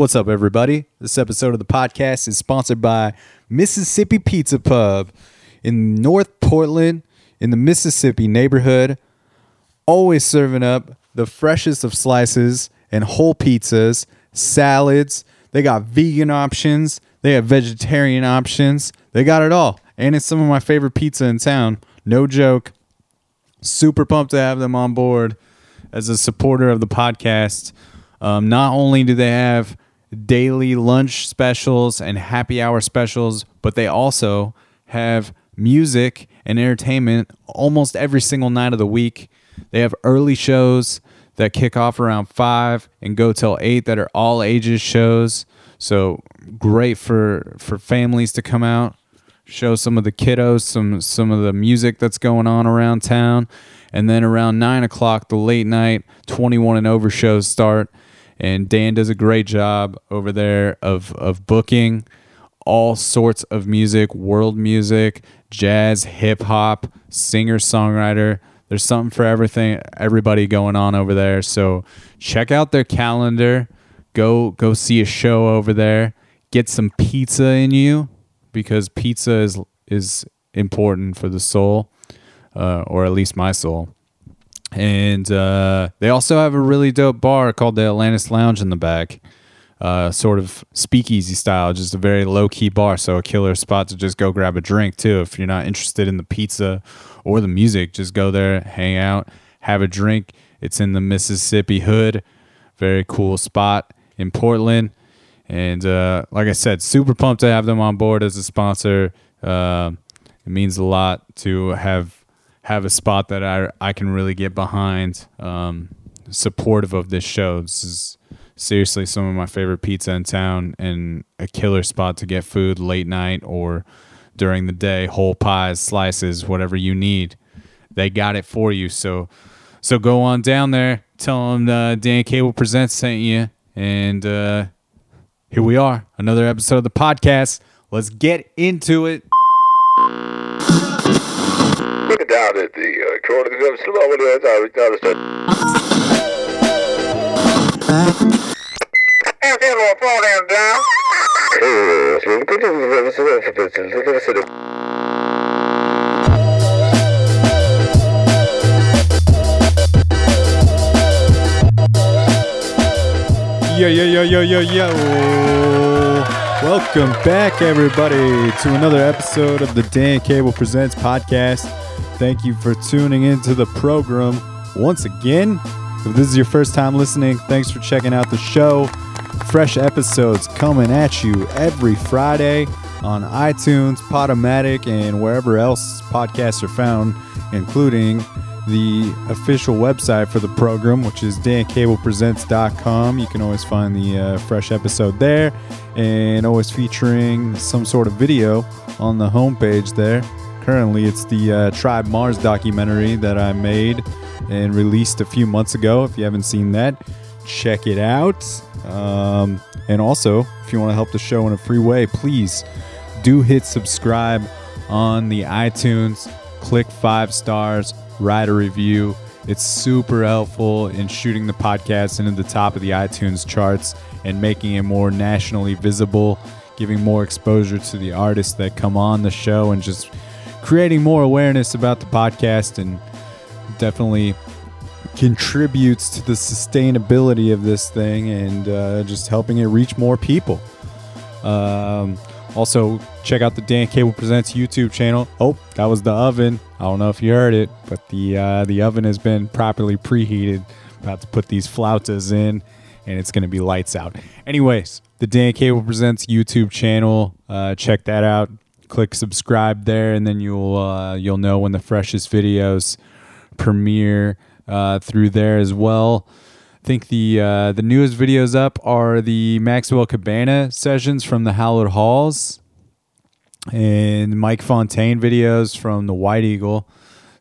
What's up, everybody? This episode of the podcast is sponsored by Mississippi Pizza Pub in North Portland, in the Mississippi neighborhood. Always serving up the freshest of slices and whole pizzas, salads. They got vegan options, they have vegetarian options. They got it all. And it's some of my favorite pizza in town. No joke. Super pumped to have them on board as a supporter of the podcast. Um, not only do they have daily lunch specials and happy hour specials, but they also have music and entertainment almost every single night of the week. They have early shows that kick off around five and go till eight that are all ages shows. So great for for families to come out, show some of the kiddos some some of the music that's going on around town, and then around nine o'clock the late night twenty one and over shows start and Dan does a great job over there of of booking all sorts of music, world music, jazz, hip hop, singer songwriter. There's something for everything, everybody going on over there. So check out their calendar. Go go see a show over there. Get some pizza in you because pizza is is important for the soul, uh, or at least my soul and uh, they also have a really dope bar called the Atlantis Lounge in the back. Uh, sort of speakeasy style, just a very low key bar. So a killer spot to just go grab a drink too. If you're not interested in the pizza or the music, just go there, hang out, have a drink. It's in the Mississippi hood. Very cool spot in Portland. And uh, like I said, super pumped to have them on board as a sponsor. Uh, it means a lot to have have a spot that I I can really get behind, um, supportive of this show. This is seriously some of my favorite pizza in town and a killer spot to get food late night or during the day, whole pies, slices, whatever you need. They got it for you. So so go on down there, tell them uh, Dan Cable Presents sent you, and uh, here we are, another episode of the podcast. Let's get into it down at the uh, corner of Slovakia. I was down the Yo, yo, yo, yo, yo, yo. Welcome back, everybody, to another episode of the Dan Cable Presents podcast. Thank you for tuning into the program once again. If this is your first time listening, thanks for checking out the show. Fresh episodes coming at you every Friday on iTunes, Podomatic, and wherever else podcasts are found, including the official website for the program, which is dancablepresents.com. You can always find the uh, fresh episode there and always featuring some sort of video on the homepage there. Currently, it's the uh, Tribe Mars documentary that I made and released a few months ago. If you haven't seen that, check it out. Um, and also, if you want to help the show in a free way, please do hit subscribe on the iTunes. Click five stars, write a review. It's super helpful in shooting the podcast into the top of the iTunes charts and making it more nationally visible, giving more exposure to the artists that come on the show, and just creating more awareness about the podcast and definitely contributes to the sustainability of this thing and uh, just helping it reach more people. Um, also, check out the Dan Cable Presents YouTube channel. Oh, that was the oven. I don't know if you heard it, but the uh, the oven has been properly preheated. About to put these flautas in, and it's going to be lights out. Anyways, the Dan Cable Presents YouTube channel. Uh, check that out click subscribe there, and then you'll uh, you'll know when the freshest videos premiere uh, through there as well. I think the uh, the newest videos up are the Maxwell Cabana sessions from the Hallowed Halls and Mike Fontaine videos from the White Eagle.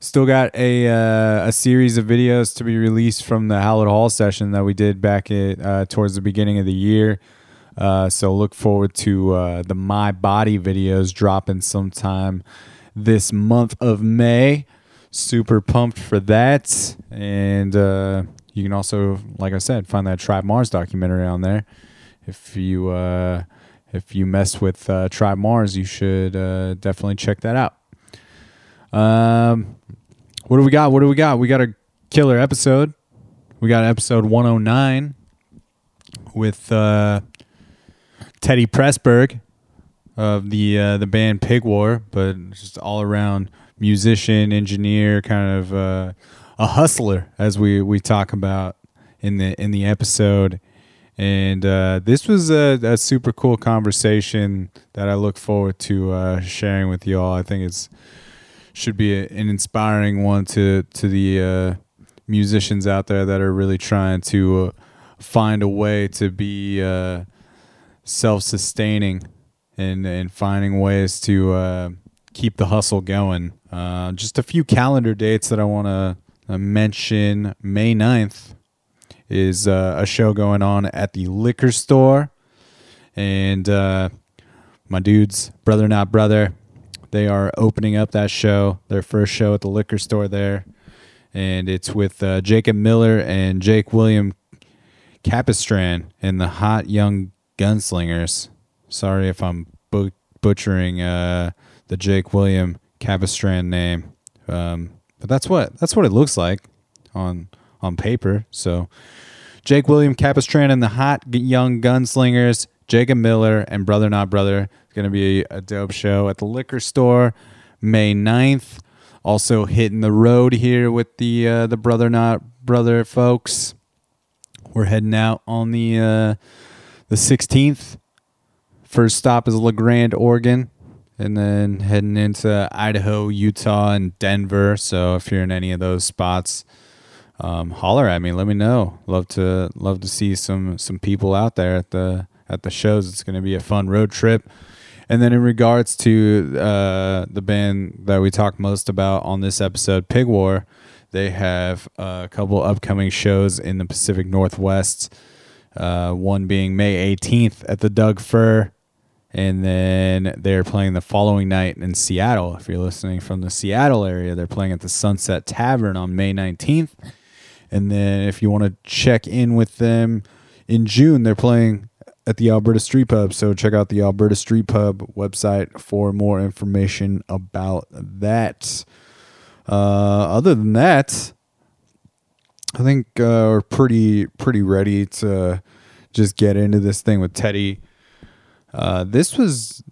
Still got a uh, a series of videos to be released from the Hallowed Hall session that we did back at uh, towards the beginning of the year. Uh, so look forward to uh, the My Body videos dropping sometime this month of May. Super pumped for that. And uh, you can also, like I said, find that Tribe Mars documentary on there if you uh, if you mess with uh, Tribe Mars, you should uh, definitely check that out. Um, what do we got? What do we got? We got a killer episode. We got episode 109 with uh, Teddy Pressburg of the uh, the band Pig War, but just all around musician, engineer, kind of uh, a hustler, as we we talk about in the in the episode. And uh, this was a, a, super cool conversation that I look forward to uh, sharing with you all. I think it's should be a, an inspiring one to to the uh, musicians out there that are really trying to uh, find a way to be self-sustaining and and finding ways to uh, keep the hustle going. Uh, just a few calendar dates that I want to uh, mention. May 9th is a show going on at the liquor store, and my dudes, brother not brother, they are opening up that show, their first show at the liquor store there, and it's with uh, Jacob Miller and Jake William Capistran and the Hot Young Gunslingers. Sorry if I'm bu- butchering uh, the Jake William Capistran name, um, but that's what that's what it looks like on on paper. So, Jake William Capistran and the Hot Young Gunslingers, Jacob Miller and Brother Not Brother It's to be a dope show at the liquor store May 9th. Also hitting the road here with the uh, the brother not brother folks. We're heading out on the uh, the 16th. First stop is La Grande, Oregon, and then heading into Idaho, Utah, and Denver. So if you're in any of those spots, um, holler at me. Let me know. Love to love to see some some people out there at the at the shows. It's going to be a fun road trip. And then in regards to uh, the band that we talk most about on this episode, Pig War, they have a couple upcoming shows in the Pacific Northwest. Uh, one being May 18th at the Doug Fir, and then they're playing the following night in Seattle. If you're listening from the Seattle area, they're playing at the Sunset Tavern on May 19th. And then if you want to check in with them in June, they're playing at the Alberta Street Pub. So check out the Alberta Street Pub website for more information about that. Uh, other than that, I think uh, we're pretty pretty ready to just get into this thing with Teddy. Uh, this was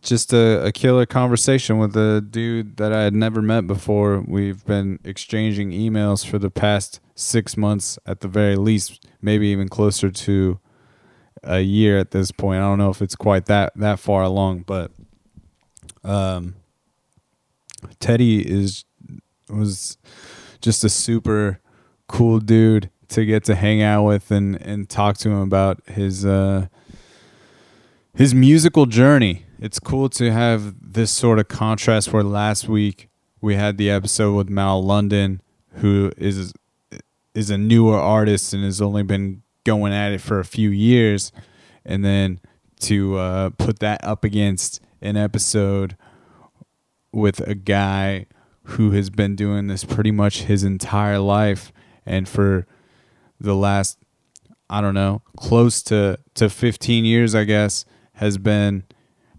just a, a killer conversation with a dude that I had never met before. We've been exchanging emails for the past six months at the very least, maybe even closer to a year at this point. I don't know if it's quite that that far along, but um, Teddy is was just a super cool dude to get to hang out with and and talk to him about his uh, his musical journey. It's cool to have this sort of contrast where last week we had the episode with Mal London, who is is a newer artist and has only been going at it for a few years, and then to uh, put that up against an episode with a guy who has been doing this pretty much his entire life, and for the last I don't know, close to to 15 years, I guess, has been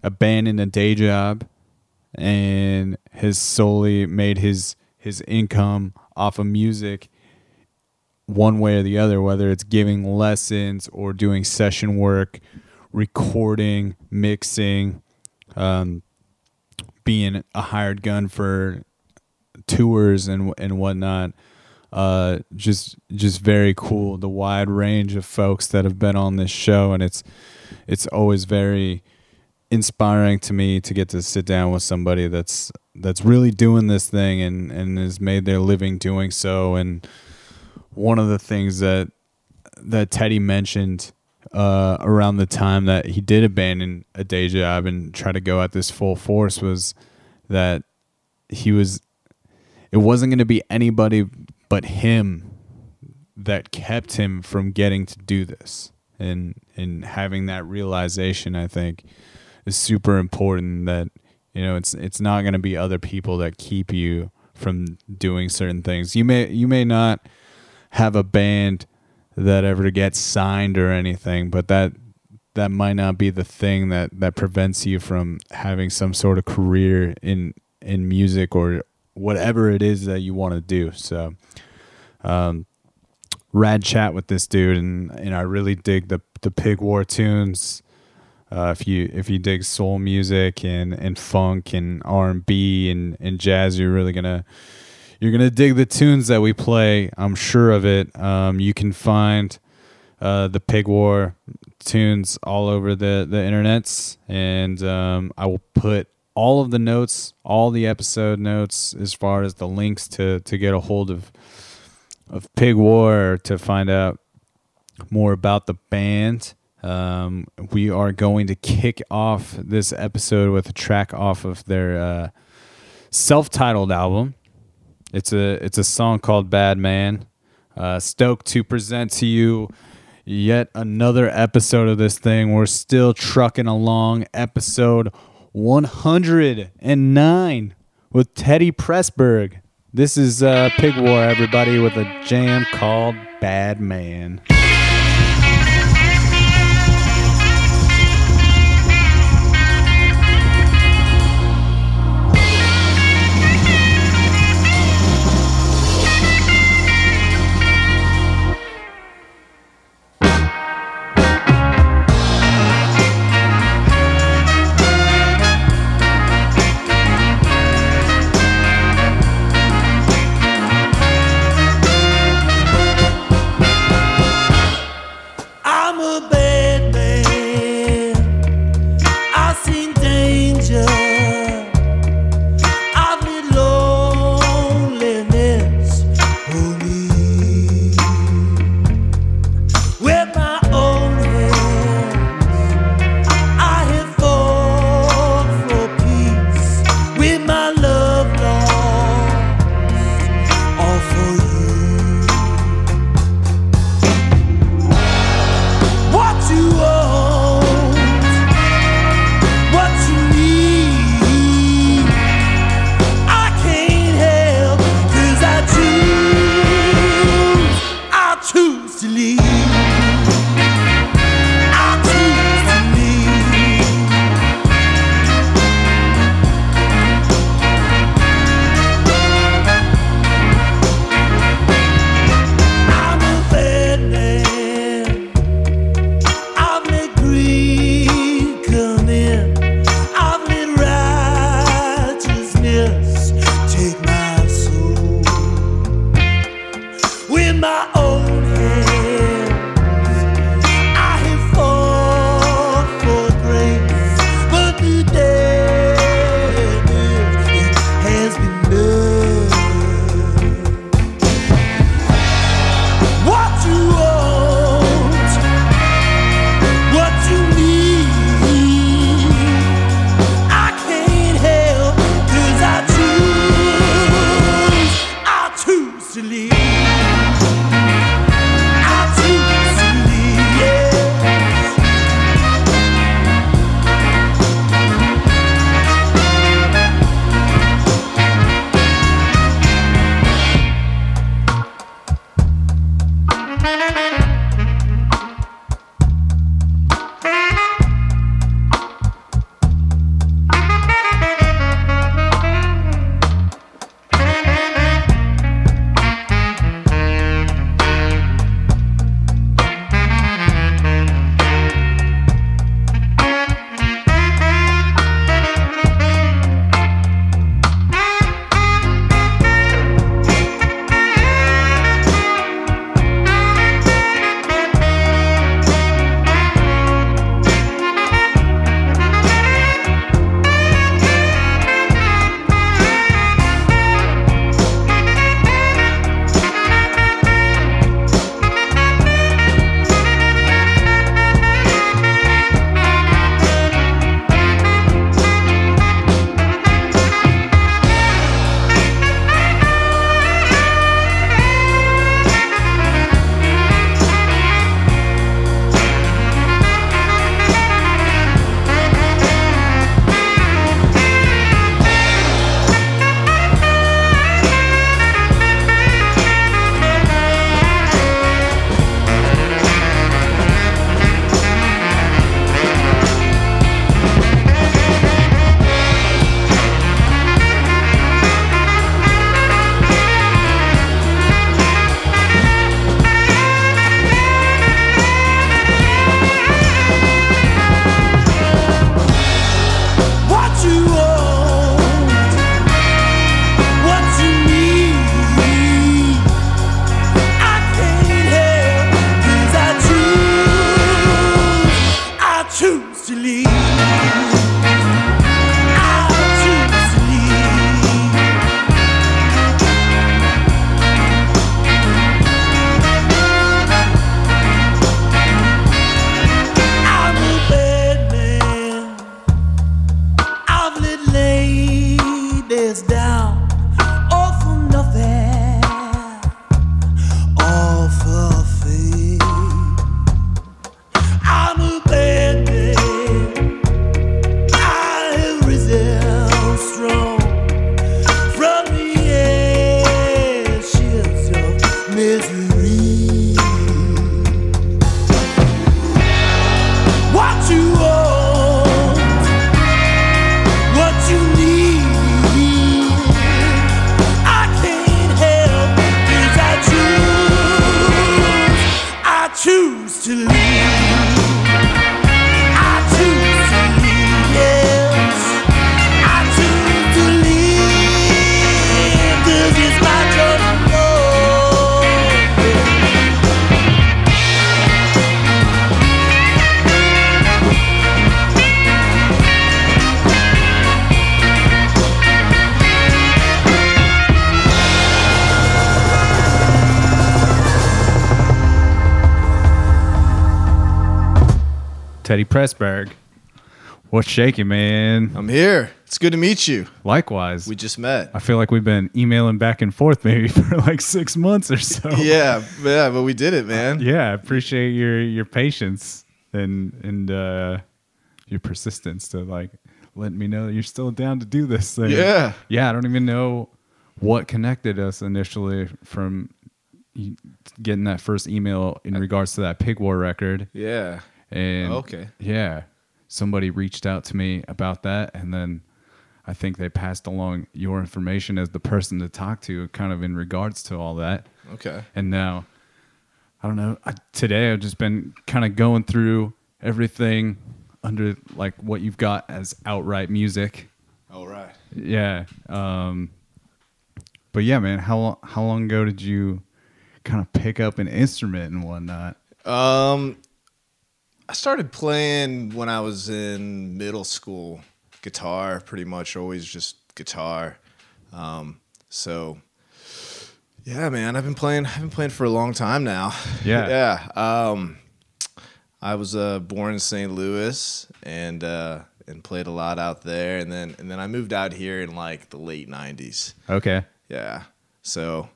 abandoned a day job and has solely made his his income off of music one way or the other, whether it's giving lessons or doing session work, recording, mixing, um, being a hired gun for tours and and whatnot. Uh, just just very cool. The wide range of folks that have been on this show, and it's it's always very inspiring to me to get to sit down with somebody that's that's really doing this thing and and has made their living doing so and one of the things that that Teddy mentioned uh, around the time that he did abandon a day job and try to go at this full force was that he was it wasn't going to be anybody but him that kept him from getting to do this and and having that realization I think is super important that you know it's it's not going to be other people that keep you from doing certain things. You may you may not have a band that ever gets signed or anything, but that that might not be the thing that that prevents you from having some sort of career in in music or whatever it is that you want to do. So, um, rad chat with this dude, and and I really dig the the Pig War tunes. Uh, if you if you dig soul music and and funk and R and B and and jazz, you're really gonna you're gonna dig the tunes that we play. I'm sure of it. Um, you can find uh, the Pig War tunes all over the the internets, and um, I will put all of the notes, all the episode notes, as far as the links to to get a hold of of Pig War to find out more about the band. Um, we are going to kick off this episode with a track off of their uh, self-titled album. It's a it's a song called "Bad Man." Uh, stoked to present to you yet another episode of this thing. We're still trucking along, episode 109 with Teddy Pressburg. This is uh, Pig War, everybody, with a jam called Bad Man. Teddy Pressberg. What's shaking, man? I'm here. It's good to meet you. Likewise. We just met. I feel like we've been emailing back and forth maybe for like six months or so. Yeah, yeah, but we did it, man. Yeah, I appreciate your your patience and and uh your persistence to like let me know that you're still down to do this thing. Yeah. Yeah, I don't even know what connected us initially from getting that first email in regards to that Pig War record. Yeah. And Okay. yeah, somebody reached out to me about that, and then I think they passed along your information as the person to talk to, kind of in regards to all that. Okay. And now, I don't know. I, today, I've just been kind of going through everything under like what you've got as outright music. All right. Yeah. Um, but yeah, man, how how long ago did you kind of pick up an instrument and whatnot? Um, I started playing when I was in middle school. Guitar, pretty much, always just guitar. Um, so yeah, man, I've been playing. I've been playing for a long time now. Yeah. yeah. Um, I was uh, born in St. Louis and uh, and played a lot out there, and then and then I moved out here in like the late '90s. Okay. Yeah. So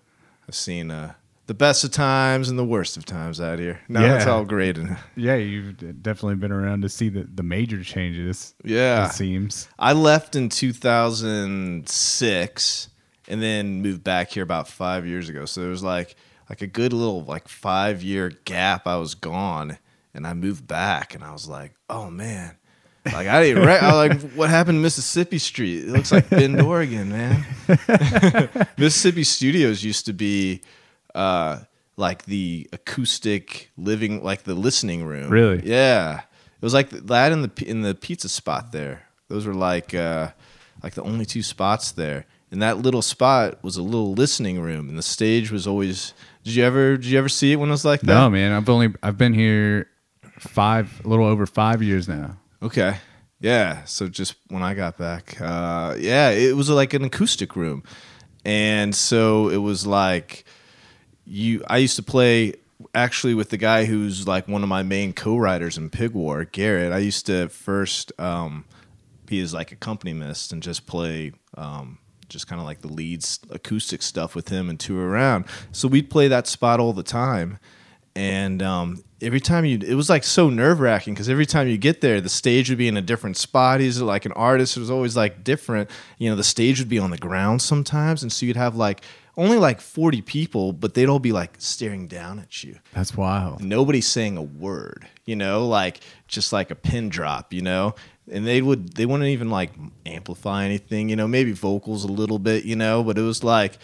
I've seen uh, the best of times and the worst of times out here. No, Yeah. it's all great. And Yeah, you've definitely been around to see the, the major changes. yeah, It seems. I left in 2006 and then moved back here about five years ago. So there was like like a good little like five year gap. I was gone, and I moved back, and I was like, oh man. Like I didn't. Re- I was like, what happened to Mississippi Street? It looks like Bend, Oregon, man. Mississippi Studios used to be uh, like the acoustic living, like the listening room. Really? Yeah. It was like that in the in the pizza spot there. Those were like uh, like the only two spots there. And that little spot was a little listening room, and the stage was always. Did you ever did you ever see it when it was like that? No, man, I've only I've been here five, a little over five years now. Okay. Yeah. So just when I got back, uh, yeah, it was like an acoustic room, and so it was like you. I used to play actually with the guy who's like one of my main co-writers in Pig War, Garrett. I used to first um, be his like accompanist and just play. Um, just kind of like the leads acoustic stuff with him and tour around. So we'd play that spot all the time and um, every time you it was like so nerve-wracking because every time you get there the stage would be in a different spot he's like an artist it was always like different you know the stage would be on the ground sometimes and so you'd have like only like 40 people but they'd all be like staring down at you. That's wild. nobody's saying a word you know like just like a pin drop you know? And they would they wouldn't even like amplify anything you know maybe vocals a little bit you know? But it was like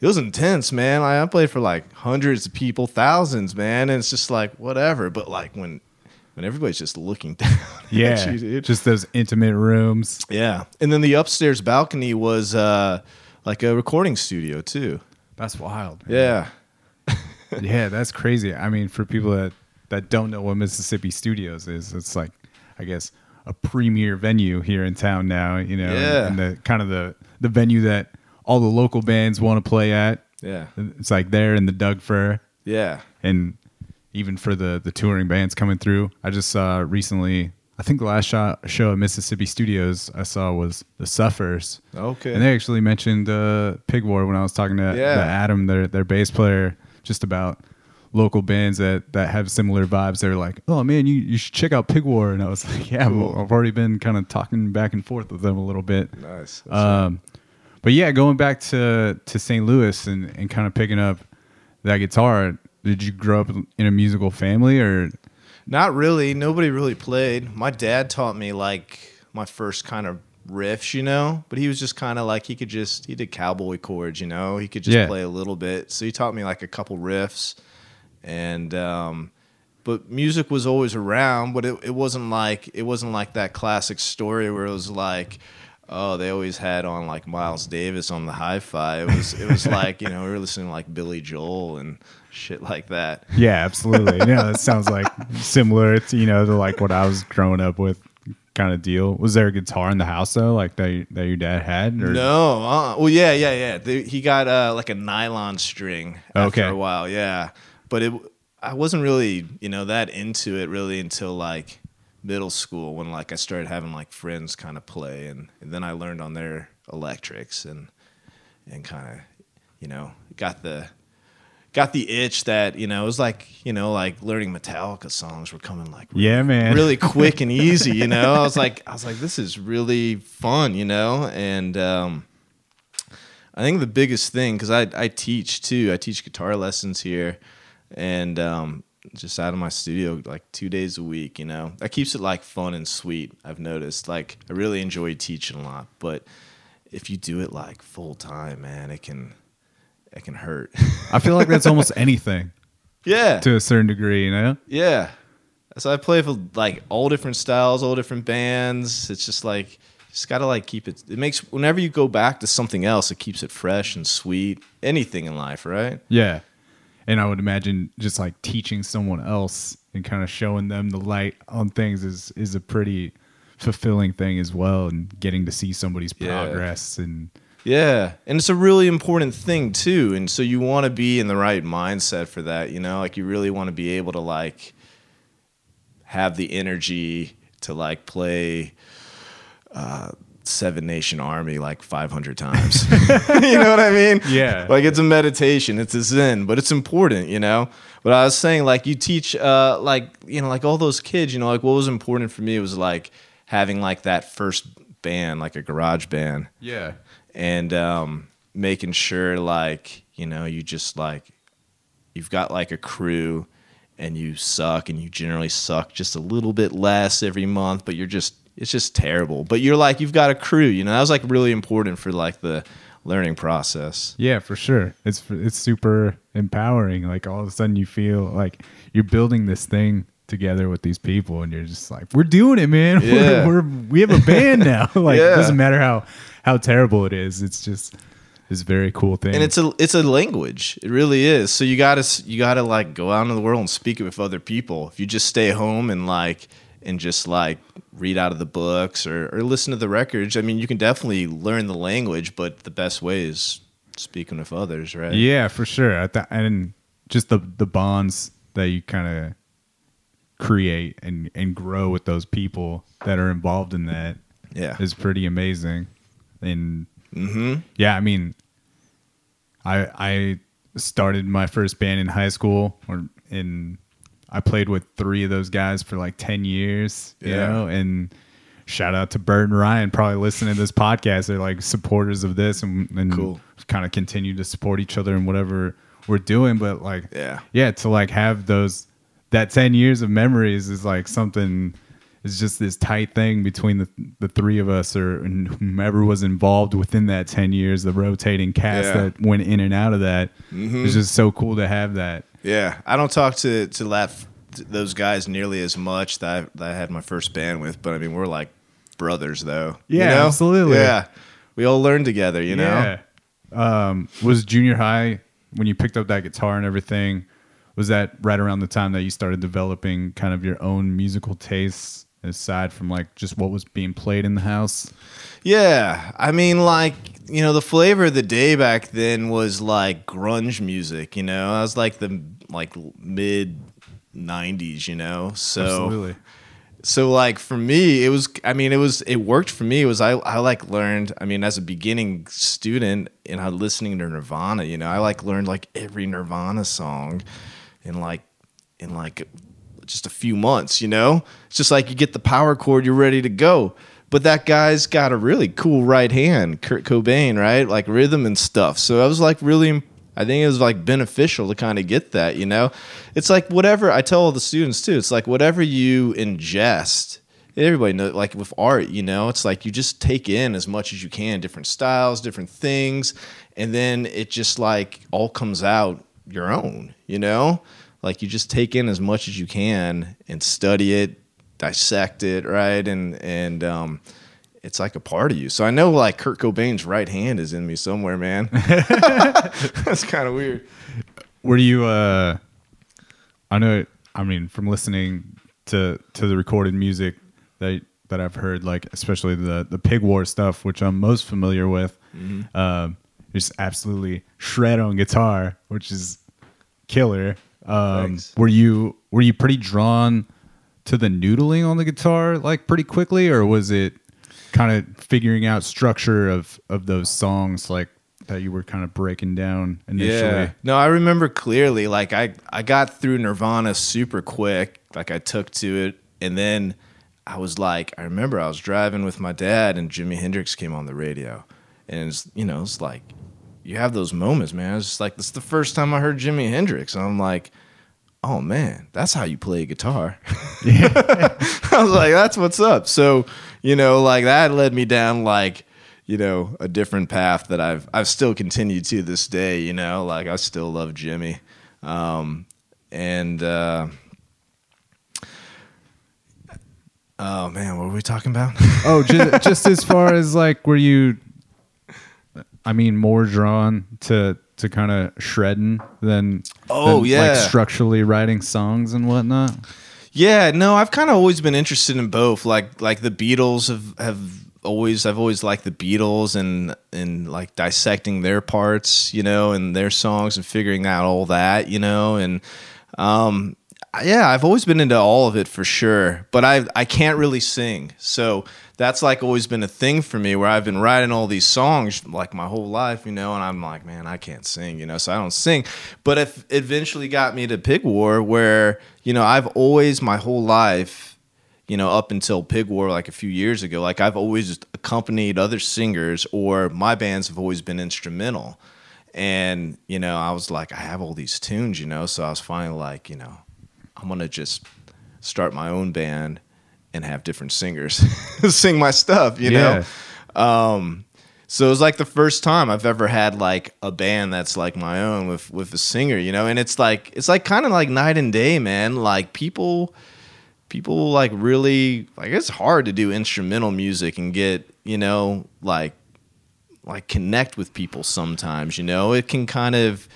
it was intense man. Like, i played for like hundreds of people thousands man. And it's just like whatever. But like when when everybody's just looking down at Yeah, you, just those intimate rooms. yeah. And then the upstairs balcony was uh like a recording studio too That's wild. man. yeah yeah, that's crazy. I mean, for people that that don't know what Mississippi Studios is, it's like, I guess, a premier venue here in town now. You know, and- Yeah. and, the kind of the the venue that all the local bands want to play at. yeah It's like there in the Doug Fir, yeah and even for the the touring bands coming through. I just saw recently. I think the last shot, show at Mississippi Studios I saw was the Suffers. okay And they actually mentioned uh, Pig War when I was talking to, Yeah. to Adam, their their bass player, just about local bands that, that have similar vibes. They were like, "Oh man, you, you should check out Pig War," and I was like, "Yeah, well, Cool. I've already been kind of talking back and forth with them a little bit." nice Um, but yeah, going back to to St. Louis and, and kind of picking up that guitar. Did you grow up in a musical family or? Not really. Nobody really played. My dad taught me like my first kind of riffs, you know, but he was just kind of like he could just he did cowboy chords, you know. He could just Yeah. play a little bit. So he taught me like a couple riffs and um but music was always around, but it, it wasn't like it wasn't like that classic story where it was like oh, they always had on like Miles Davis on the hi-fi. It was it was like, you know, we were listening to like Billy Joel and shit like that. Yeah, absolutely. yeah, that sounds like similar to you know to like what I was growing up with kind of deal. Was there a guitar in the house though, like that that your dad had? Or? No, uh, well, yeah, yeah, yeah. The, he got uh, like a nylon string after Okay. a while, yeah. But it, I wasn't really, you know, that into it really until like middle school when like I started having like friends kind of play, and, and then I learned on their electrics and and kind of, you know, got the got the itch that you know it was like you know like learning Metallica songs were coming like Yeah, man. really quick and easy. You know, I was like, I was like, this is really fun. You know, and um, I think the biggest thing because I I teach too. I teach guitar lessons here, and um, just out of my studio like two days a week. You know, that keeps it like fun and sweet. I've noticed. Like I really enjoy teaching a lot, but if you do it like full time, man, it can it can hurt. I feel like that's almost anything yeah, to a certain degree. You know? Yeah. So I play for like all different styles, all different bands. It's just like just gotta like keep it. It makes whenever you go back to something else, it keeps it fresh and sweet. Anything in life, right? Yeah. And I would imagine just like teaching someone else and kind of showing them the light on things is is a pretty fulfilling thing as well and getting to see somebody's Yeah. progress and Yeah, and it's a really important thing too. And so you want to be in the right mindset for that. You know, like you really want to be able to like have the energy to like play uh, Seven Nation Army like 500 times. you know what I mean? Yeah. Like it's a meditation, it's a zen, but it's important, you know? But I was saying, like, you teach, uh, like, you know, like all those kids, you know, like what was important for me was like having like that first band, like a garage band yeah. And um, making sure like you know you just like you've got like a crew and you suck and you generally suck just a little bit less every month but you're just it's just terrible but you're like you've got a crew you know that was like really important for like the learning process Yeah, for sure. It's it's super empowering. Like all of a sudden you feel like you're building this thing together with these people and you're just like we're doing it, man. Yeah. We're, we're we have a band now. like Yeah. it doesn't matter how how terrible it is. It's just it's very cool thing. and it's a it's a language it really is so you gotta you gotta like go out into the world and speak it with other people if you just stay home and like and just like read out of the books or, or listen to the records i mean you can definitely learn the language but the best way is speaking with others right Yeah, for sure. I and just the the bonds that you kind of create and and grow with those people that are involved in that yeah is pretty amazing. And mm-hmm. yeah, I mean, I I started my first band in high school, or in I played with three of those guys for like ten years. You Yeah. know, and shout out to Bert and Ryan, probably listening to this podcast. They're like supporters of this, and, and Cool. kind of continue to support each other in whatever we're doing. But like, Yeah. yeah, to like have those that ten years of memories is like something. It's just this tight thing between the the three of us, or and whomever was involved within that ten years. The rotating cast Yeah. Mm-hmm. that went in and out of that. It's just so cool to have that. yeah i don't talk to to to those guys nearly as much that I, that I had my first band with but i mean we're like brothers though you Yeah, know? absolutely. yeah we all learned together you know Yeah. Um, was junior high when you picked up that guitar and everything? Was that right around the time that you started developing kind of your own musical tastes, aside from like just what was being played in the house? Yeah, I mean, like you know, the flavor of the day back then was like grunge music. You know, I was like the like mid '90s. You know, so so like for me, it was. I mean, it was. It worked for me. It was. I I like learned. I mean, as a beginning student, and I listening to Nirvana. You know, I like learned like every Nirvana song, and like in like just a few months, you know? It's just like you get the power chord, you're ready to go. But that guy's got a really cool right hand, Kurt Cobain, right? Like rhythm and stuff. So I was like really, I think it was like beneficial to kind of get that, you know? It's like whatever I tell all the students too, it's like whatever you ingest, everybody know like with art, you know, it's like you just take in as much as you can, different styles, different things, and then it just like all comes out your own, you know? Like you just take in as much as you can and study it, dissect it, right? And and um it's like a part of you. So I know like Kurt Cobain's right hand is in me somewhere, man. That's kind of weird. Were you? uh I know. I mean, from listening to to the recorded music that that I've heard, like especially the the Pig War stuff, which I'm most familiar with, um, just absolutely shred on guitar, which is killer. Um, were you were you pretty drawn to the noodling on the guitar like pretty quickly, or was it kind of figuring out structure of of those songs like that you were kind of breaking down initially? Yeah. No, I remember clearly. Like I, I got through Nirvana super quick. Like I took to it, and then I was like, I remember I was driving with my dad, and Jimi Hendrix came on the radio, and it's you know it's like you have those moments, man. It's just like this is the first time I heard Jimi Hendrix, and I'm like. Oh man, that's how you play guitar. I was like, that's what's up. So, you know, like that led me down like, you know, a different path that I've I've still continued to this day, you know, like I still love Jimi. Um and uh Oh man, what were we talking about? Oh, just, just as far as like, were you? I mean, more drawn to to kind of shredding than Oh, than, yeah. like structurally writing songs and whatnot. Yeah, no, I've kind of always been interested in both. Like like the Beatles have have always I've always liked the Beatles and and like dissecting their parts, you know, and their songs and figuring out all that, you know, and um yeah, I've always been into all of it for sure, but I I can't really sing. So that's like always been a thing for me where I've been writing all these songs like my whole life, you know, and I'm like, man, I can't sing, you know, so I don't sing. But it eventually got me to Pig War where, you know, I've always my whole life, you know, up until Pig War like a few years ago, like I've always accompanied other singers or my bands have always been instrumental. And, you know, I was like, I have all these tunes, you know, so I was finally like, you know, I'm gonna just start my own band and have different singers sing my stuff, you know. Um, so it was like the first time I've ever had like a band that's like my own with with a singer, you know. And it's like it's like kind of like night and day, man. Like people people like really like it's hard to do instrumental music and get you know like like connect with people sometimes you know it can kind of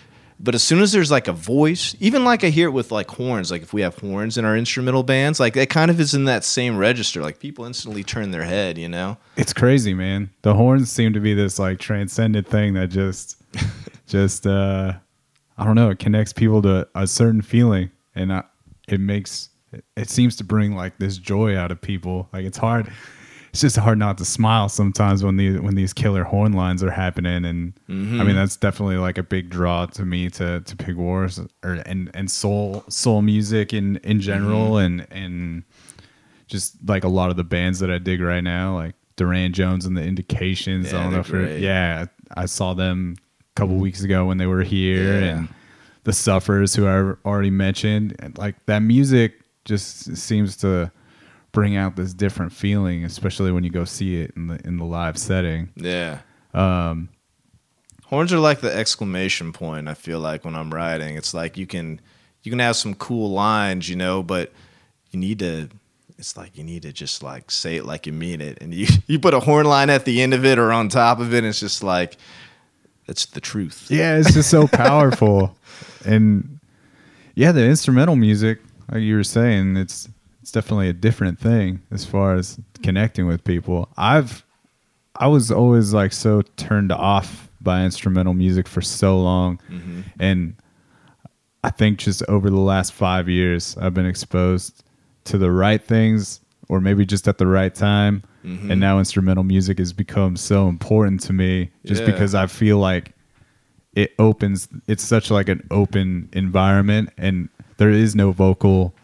but as soon as there's like a voice even like i hear it with like horns like if we have horns in our instrumental bands like it kind of is in that same register like people instantly turn their head you know It's crazy, man. The horns seem to be this like transcendent thing that just, just uh, I don't know. It connects people to a certain feeling, and uh, it makes it, it seems to bring like this joy out of people. Like it's hard. It's just hard not to smile sometimes when the when these killer horn lines are happening, and I mean mm-hmm. that's definitely like a big draw to me to to Pig Wars or and and soul soul music in in general, mm-hmm. and and just like a lot of the bands that I dig right now, like Durand Jones and the Indications. Yeah, I don't know if you're- yeah, I saw them a couple weeks ago when they were here, Yeah. and the Suffers, who I already mentioned, and like that music just seems to bring out this different feeling, especially when you go see it in the in the live setting. yeah Um, horns are like the exclamation point i feel like when i'm writing it's like you can you can have some cool lines you know but you need to it's like you need to just like say it like you mean it and you you put a horn line at the end of it or on top of it and it's just like it's the truth Yeah, it's just so powerful. and yeah, the instrumental music, like you were saying, it's it's definitely a different thing as far as connecting with people. I've I was always like so turned off by instrumental music for so long. Mm-hmm. And I think just over the last 5 years I've been exposed to the right things or maybe just at the right time. Mm-hmm. And now instrumental music has become so important to me just Yeah. because I feel like it opens it's such like an open environment and there is no vocal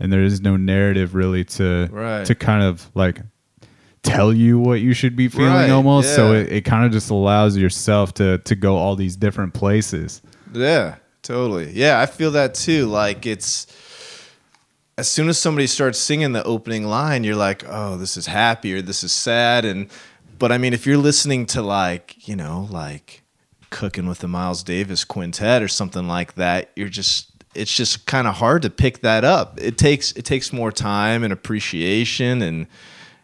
and there is no narrative really to Right. to kind of like tell you what you should be feeling Right, almost. So it, it kind of just allows yourself to to go all these different places. Yeah, totally. Yeah, I feel that too. Like it's as soon as somebody starts singing the opening line, you're like, "Oh, this is happy or this is sad." And but I mean, if you're listening to like, you know, like cooking with the Miles Davis quintet or something like that, you're just it's just kind of hard to pick that up. It takes it takes more time and appreciation and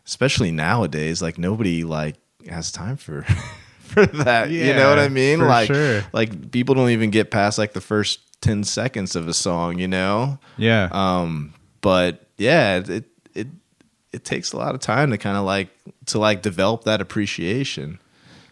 especially nowadays like nobody like has time for for that. you know what I mean? for like sure. like people don't even get past like the first 10 seconds of a song, you know? Yeah. Um but yeah, it it it takes a lot of time to kind of like to like develop that appreciation.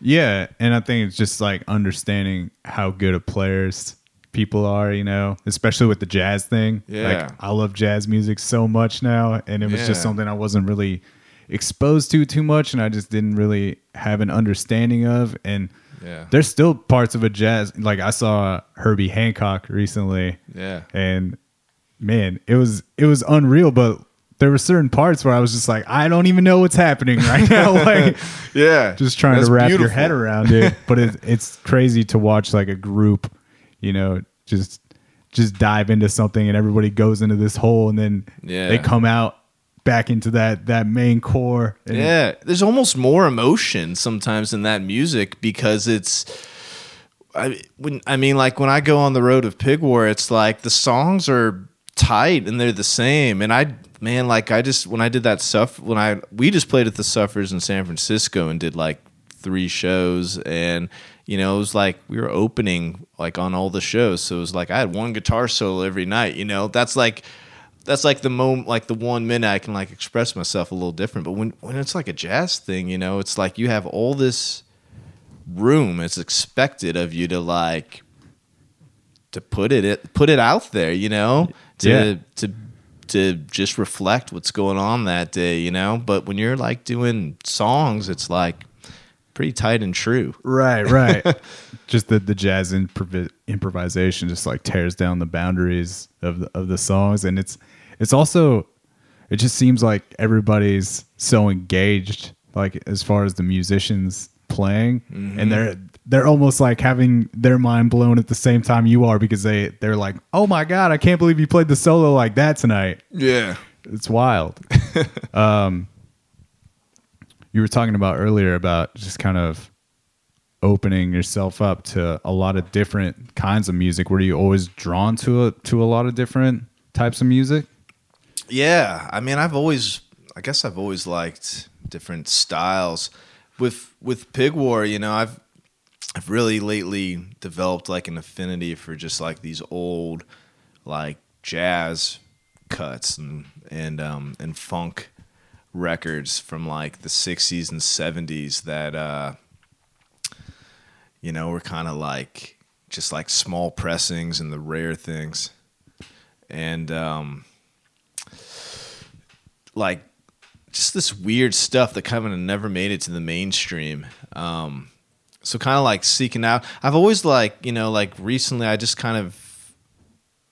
Yeah, and I think it's just like understanding how good of players people are, you know, especially with the jazz thing. Yeah. Like I love jazz music so much now and it was just something I wasn't really exposed to too much and I just didn't really have an understanding of and Yeah. there's still parts of a jazz like I saw Herbie Hancock recently Yeah. and man, it was it was unreal but there were certain parts where I was just like, I don't even know what's happening right now. like, Yeah. just trying That's to wrap your head around it. But it, it's crazy to watch like a group, you know, just just dive into something and everybody goes into this hole and then Yeah. they come out back into that that main core. And Yeah, there's almost more emotion sometimes in that music because it's. I when I mean like when I go on the road of Pig War, it's like the songs are tight and they're the same. And I man, like I just when I did that stuff when I we just played at the Suffers in San Francisco and did like three shows and you know it was like we were opening like on all the shows. So it was like i had one guitar solo every night you know? That's like that's like the moment like the one minute i can like express myself a little different. But when when it's like a jazz thing you know it's like you have all this room it's expected of you to like to put it, it put it out there you know? To Yeah. to to just reflect what's going on that day you know? But when you're like doing songs it's like pretty tight and true Right, right. just the the jazz improv- improvisation just like tears down the boundaries of the, of the songs, and it's it's also it just seems like everybody's so engaged, like as far as the musicians playing, and they're they're almost like having their mind blown at the same time you are because they they're like, oh my god, I can't believe you played the solo like that tonight. yeah It's wild. um, you were talking about earlier about just kind of opening yourself up to a lot of different kinds of music. Were you always drawn to a to a lot of different types of music? Yeah, I mean, I've always, I guess, I've always liked different styles. With with Pig War, you know, I've I've really lately developed like an affinity for just like these old, like jazz cuts and and um and funk records from like the '60s and '70s that uh, you know were kind of like just like small pressings and the rare things, and um like just this weird stuff that kind of never made it to the mainstream. Um, so kind of like seeking out. I've always like you know like recently I just kind of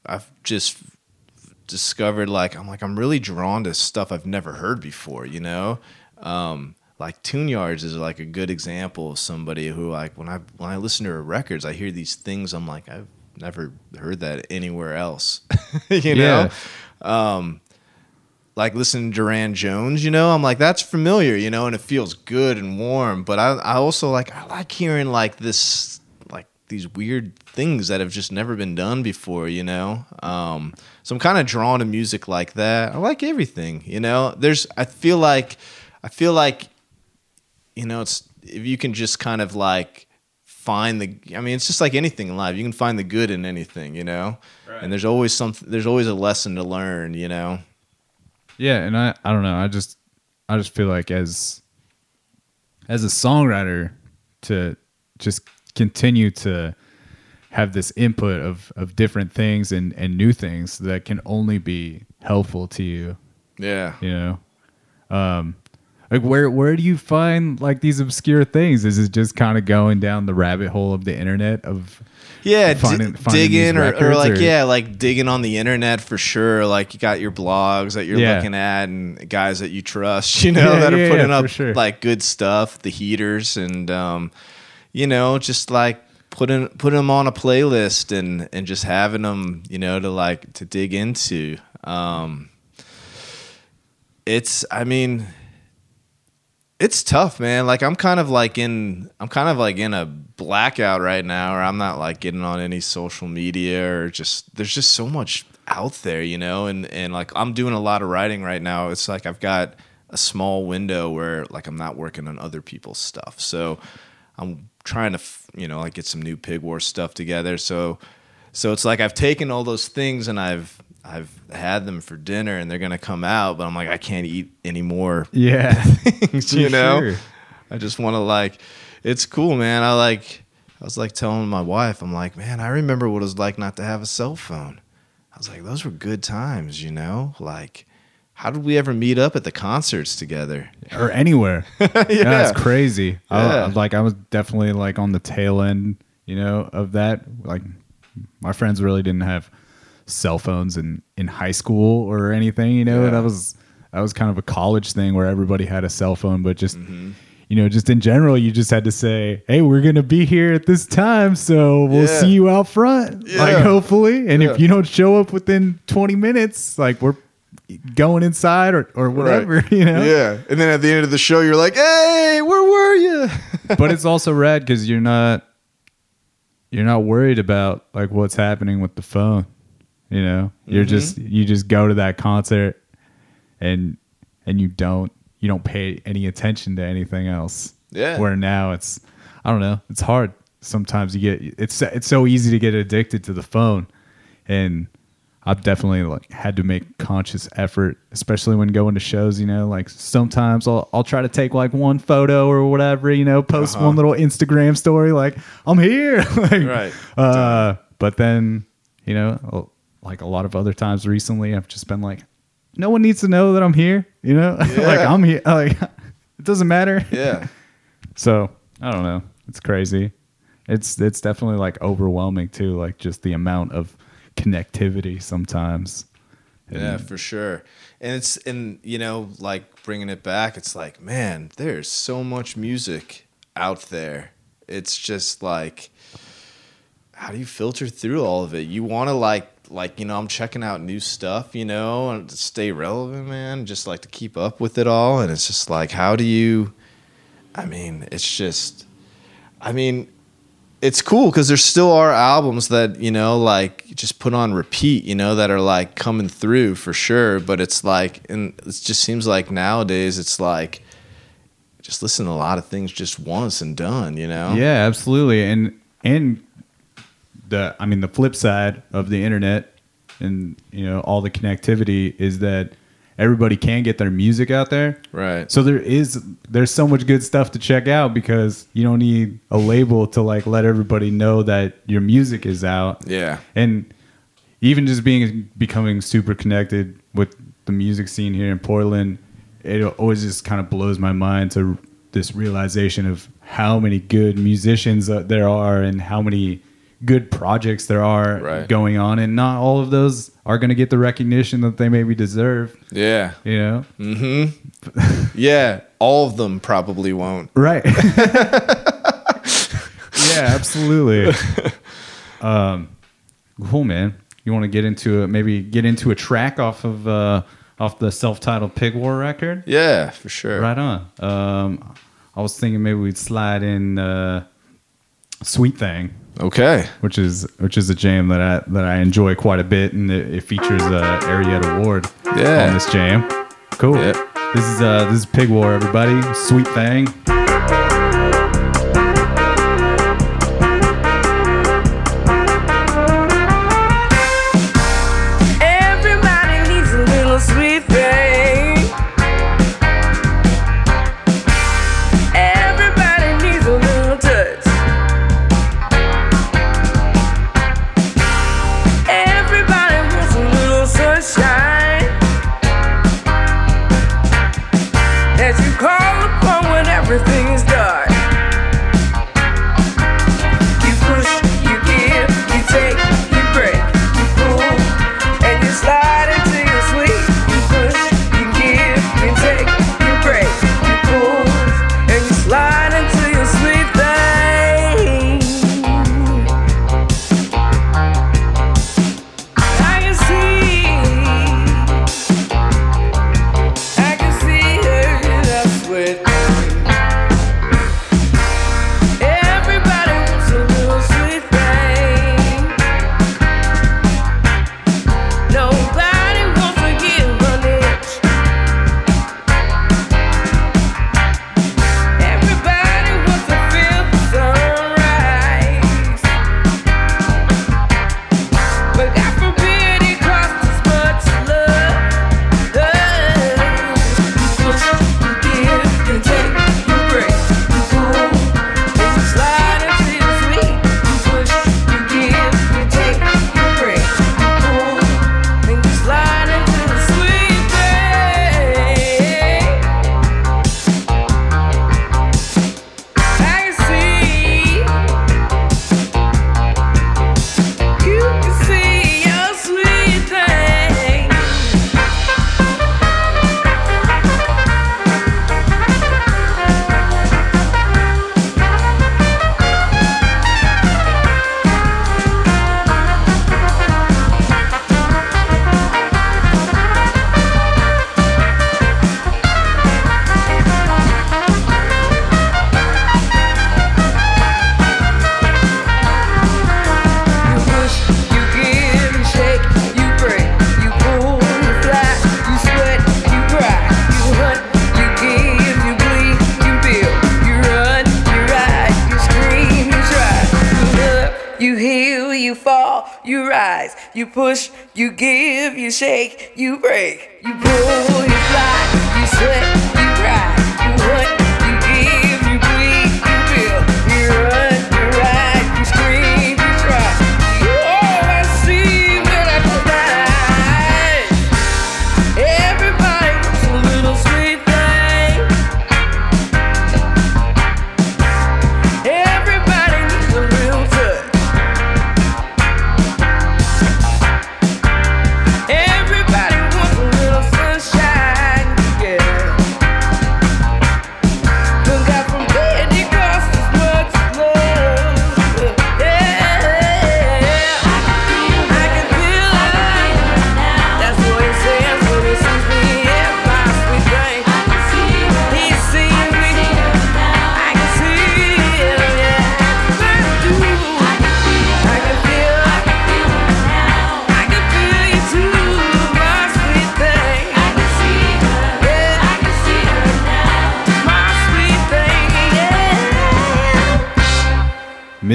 I've just discovered like I'm like I'm really drawn to stuff I've never heard before. You know. Um, like Tune Yards is like a good example of somebody who like when I when I listen to her records, I hear these things. I'm like I've never heard that anywhere else. you know, um, like listening to Durand Jones, you know, I'm like, that's familiar, you know, and it feels good and warm. But I, I also like, I like hearing like this, these weird things that have just never been done before, you know. Um, so I'm kind of drawn to music like that. I like everything, you know. There's, I feel like, I feel like, you know, it's if you can just kind of like find the I mean it's just like anything in life. You can find the good in anything, you know? And there's always something there's always a lesson to learn, you know. Yeah, and I I don't know. I just I just feel like as as a songwriter to just continue to have this input of of different things and and new things that can only be helpful to you Yeah. you know um Like where where do you find like these obscure things? Is it just kind of going down the rabbit hole of the internet of Yeah, Finding- di- finding digging or, or like or- yeah, like digging on the internet for sure. Like you got your blogs that you're Yeah. looking at and guys that you trust, you know, Yeah, that are putting yeah, up sure. like good stuff, the heaters, and um, you know, just like putting putting them on a playlist and and just having them, you know, to like to dig into. Um, it's, I mean, it's tough, man. Like I'm kind of like in I'm kind of like in a blackout right now or I'm not like getting on any social media or just there's just so much out there, you know, and and like I'm doing a lot of writing right now. It's like I've got a small window where like I'm not working on other people's stuff. So I'm trying to, you know, like get some new Pig War stuff together. So so it's like I've taken all those things and I've I've had them for dinner and they're gonna come out, but I'm like I can't eat any more yeah things, you know. sure. I just want to like, it's cool, man. I like, I was like telling my wife, I'm like, man, I remember what it was like not to have a cell phone. I was like, those were good times, you know. Like, how did we ever meet up at the concerts together? or anywhere. yeah, it's crazy. Yeah. I, like I was definitely like on the tail end, you know, of that. Like my friends really didn't have cell phones in in high school or anything, you know. Yeah. That was that was kind of a college thing where everybody had a cell phone, but just Mm-hmm. you know, just in general, you just had to say, "Hey, we're gonna be here at this time, so we'll Yeah. see you out front." Like hopefully, and Yeah. if you don't show up within twenty minutes, like we're going inside or or whatever, you know. Yeah. And then at the end of the show, you're like, hey, where were you? but it's also rad because you're not you're not worried about like what's happening with the phone you know you're mm-hmm. just you just go to that concert and and you don't you don't pay any attention to anything else Yeah. where now it's i don't know it's hard sometimes you get it's it's so easy to get addicted to the phone and I've definitely like had to make conscious effort, especially when going to shows. You know, like sometimes I'll I'll try to take like one photo or whatever. You know, post Uh-huh. one little Instagram story like I'm here. like, Right. Uh, but then you know, like a lot of other times recently, I've just been like, no one needs to know that I'm here. You know, like I'm here. Like it doesn't matter. yeah. So I don't know. It's crazy. It's it's definitely like overwhelming too. Like just the amount of connectivity sometimes. Yeah, for sure. And it's and you know, like bringing it back, it's like, man, there's so much music out there. It's just like how do you filter through all of it? You want to like like, you know, I'm checking out new stuff, you know, and stay relevant, man, just like to keep up with it all and it's just like how do you I mean, it's just I mean, it's cool because there still are albums that you know like just put on repeat you know that are like coming through for sure but it's like and it just seems like nowadays it's like just listen to a lot of things just once and done you know Yeah, absolutely. And and the I mean the flip side of the internet and you know all the connectivity is that everybody can get their music out there. right So there is there's so much good stuff to check out because you don't need a label to like let everybody know that your music is out. yeah and even just being becoming super connected with the music scene here in Portland, it always just kind of blows my mind to this realization of how many good musicians uh, there are and how many good projects there are Right. going on, and not all of those are going to get the recognition that they maybe deserve. yeah You know, yeah all of them probably won't right? yeah, absolutely. um, cool, man. You want to get into it? Maybe get into a track off of uh, off the self-titled Pig War record. yeah for sure Right on. Um, I was thinking maybe we'd slide in uh, "Sweet Thing," okay which is which is a jam that I that I enjoy quite a bit, and it, it features uh, Arietta Ward Yeah. on this jam. Cool. Yep. This is uh, this is Pig War, everybody. "Sweet Thing."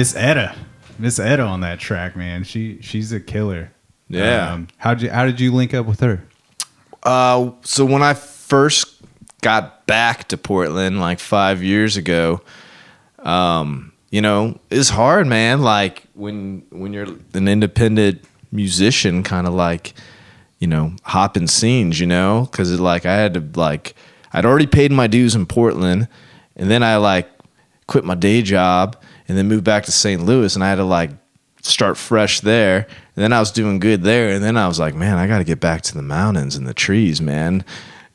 Miss Etta, Miss Etta on that track, man. She she's a killer. Yeah. Um, how did you how did you link up with her? Uh, so when I first got back to Portland like five years ago, um, you know, it's hard, man. Like when when you're an independent musician, kind of like, you know, hopping scenes, you know, because like I had to like I'd already paid my dues in Portland, and then I like quit my day job and then moved back to St. Louis, and I had to like start fresh there. And then I was doing good there, and then I was like, man, I got to get back to the mountains and the trees, man.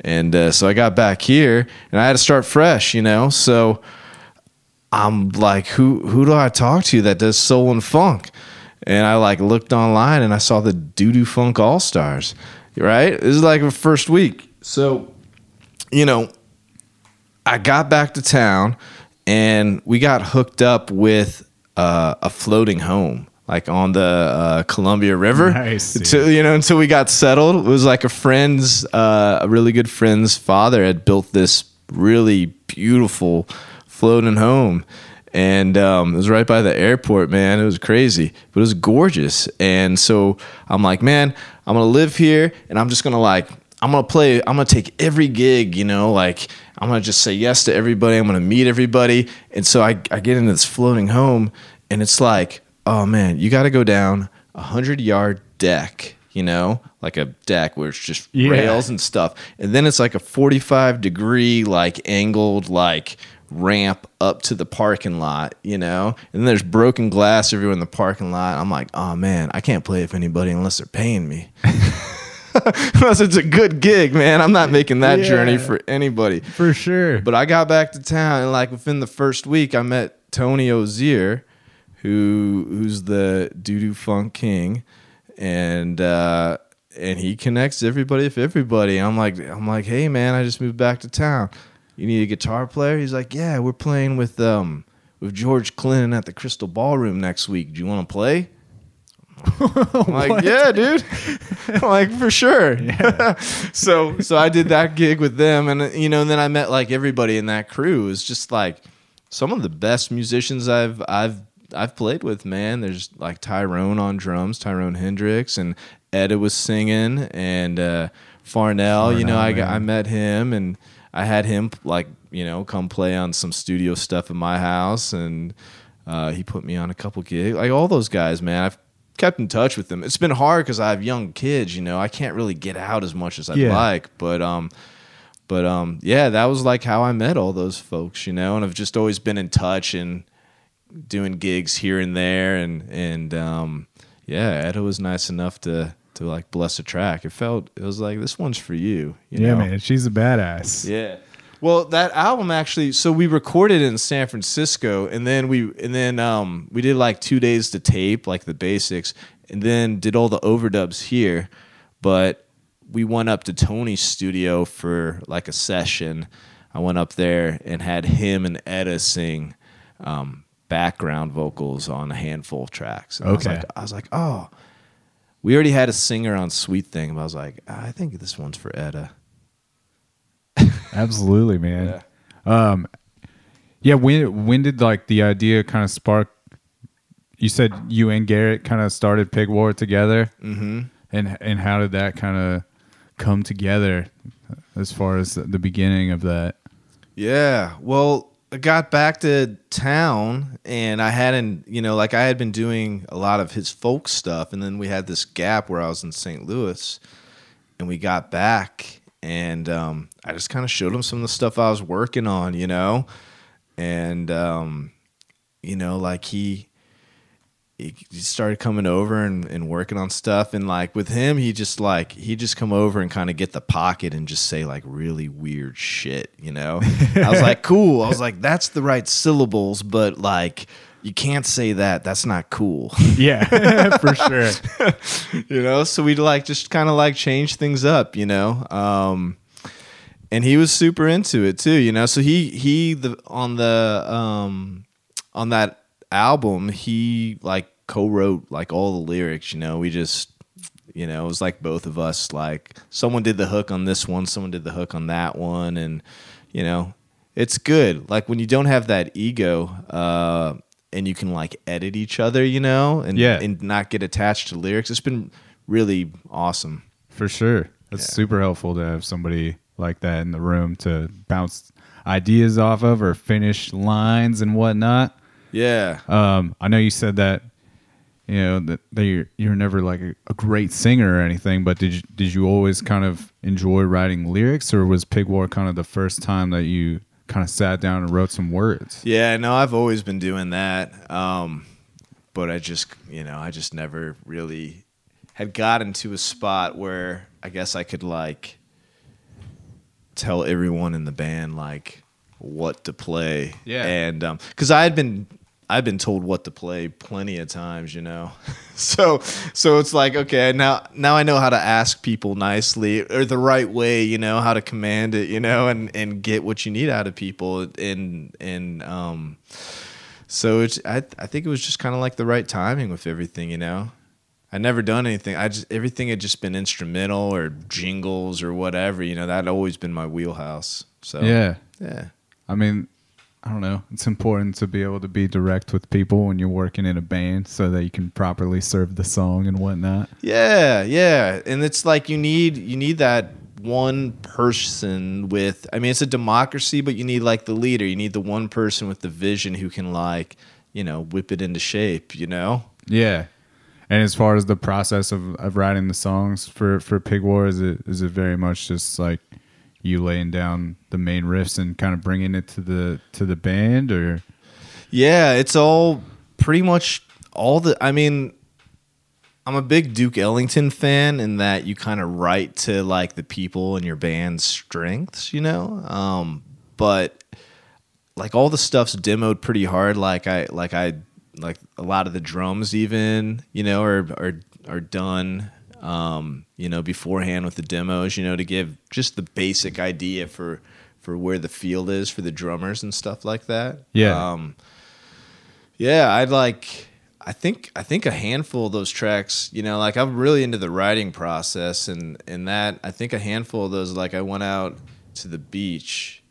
And uh, so I got back here, and I had to start fresh, you know. So I'm like, who who do I talk to that does soul and funk? And I like looked online, and I saw the Doo Doo Funk All Stars. Right, this is like the first week. So, you know, I got back to town and we got hooked up with uh, a floating home, like on the uh, Columbia River. Nice. Until, you know, until we got settled. It was like a friend's, uh, a really good friend's father had built this really beautiful floating home. And um, it was right by the airport, man. It was crazy, but it was gorgeous. And so I'm like, man, I'm gonna live here, and I'm just gonna like I'm gonna play. I'm gonna take every gig, you know, like I'm gonna just say yes to everybody. I'm gonna meet everybody, and so I, I get into this floating home, and it's like, oh man, you got to go down a hundred yard deck you know, like a deck where it's just Yeah. rails and stuff. And then it's like a 45 degree, like angled, like ramp up to the parking lot, you know? And then there's broken glass everywhere in the parking lot. I'm like, oh man, I can't play with anybody unless they're paying me. unless it's a good gig, man. I'm not making that journey for anybody. For sure. But I got back to town, and like within the first week, I met Tony Ozier, who who's the doo doo funk king, and uh, and he connects everybody with everybody. I'm like, I'm like, hey man, I just moved back to town. You need a guitar player? He's like, yeah, we're playing with um with George Clinton at the Crystal Ballroom next week. Do you want to play? Like, yeah, dude. Like, for sure. so so I did that gig with them and you know, and then I met like everybody in that crew. It was just like some of the best musicians I've I've I've played with, man. There's like Tyrone on drums, Tyrone Hendricks, and Etta was singing, and uh, Farnell. you know, I got, I met him, and I had him like you know come play on some studio stuff in my house, and uh, he put me on a couple gigs. Like all those guys, man. I've kept in touch with them. It's been hard because I have young kids. You know, I can't really get out as much as I'd Yeah. like, but um. But um, yeah, that was like how I met all those folks, you know, and I've just always been in touch and doing gigs here and there, and and um, yeah, Etta was nice enough to to like bless a track. It felt it was like this one's for you, you yeah, know? man. She's a badass. Yeah. Well, that album actually. So we recorded in San Francisco, and then we and then um, we did like two days to tape, like the basics, and then did all the overdubs here. But we went up to Tony's studio for like a session. I went up there and had him and Etta sing um, background vocals on a handful of tracks. And I was Okay. like, I was like, oh. We already had a singer on Sweet Thing, but I was like, I think this one's for Etta. Absolutely, man. Um, yeah. When when did like the idea kind of spark? You said you and Garrett kind of started Pig War together, mm-hmm. and and how did that kind of come together as far as the beginning of that? Yeah. Well, I got back to town and I hadn't, you know, like I had been doing a lot of his folk stuff. And then we had this gap where I was in St. Louis and we got back and um, I just kind of showed him some of the stuff I was working on, you know? And, um, you know, like he, he started coming over and, and working on stuff and like with him he just like he just come over and kind of get the pocket and just say like really weird shit you know i was like cool i was like that's the right syllables but like you can't say that that's not cool. Yeah, for sure. you know so we like just kind of like change things up you know? Um and he was super into it too you know? So he he the on the um on that album he like co-wrote like all the lyrics you know? We just you know it was like both of us like someone did the hook on this one someone did the hook on that one and you know it's good. Like when you don't have that ego uh and you can like edit each other you know and Yeah. and not get attached to lyrics it's been really awesome For sure. That's Yeah. super helpful to have somebody like that in the room to bounce ideas off of or finish lines and whatnot. yeah Um, I know you said that you know that, that you're you're never like a, a great singer or anything, but did you, did you always kind of enjoy writing lyrics, or was Pig War kind of the first time that you kind of sat down and wrote some words? Yeah, no, I've always been doing that. Um, but I just, you know, I just never really had gotten to a spot where I guess I could like tell everyone in the band like what to play. Yeah. And um cuz I had been I've been told what to play plenty of times, you know. so so it's like okay, now now I know how to ask people nicely or the right way, you know, how to command it, you know, and and get what you need out of people and and um so it's I I think it was just kind of like the right timing with everything, you know. I never done anything. I just everything had just been instrumental or jingles or whatever, you know. That always been my wheelhouse. So Yeah, yeah. I mean, I don't know. It's important to be able to be direct with people when you're working in a band, so that you can properly serve the song and whatnot. Yeah, yeah, and it's like you need you need that one person with. I mean, it's a democracy, but you need like the leader. You need the one person with the vision who can like you know whip it into shape. You know. Yeah. And as far as the process of, of writing the songs for, for Pig War, is it is it very much just like you laying down the main riffs and kind of bringing it to the to the band, or Yeah, it's all pretty much all the. I mean, I'm a big Duke Ellington fan in that you kind of write to like the people in your band's strengths, you know. Um, but like all the stuff's demoed pretty hard. Like I like I like a lot of the drums even you know are are are done um, you know beforehand with the demos you know to give just the basic idea for for where the field is for the drummers and stuff like that. Yeah. Um, yeah, I'd like. I think I think a handful of those tracks, you know, like I'm really into the writing process, and and that I think a handful of those, like I went out to the beach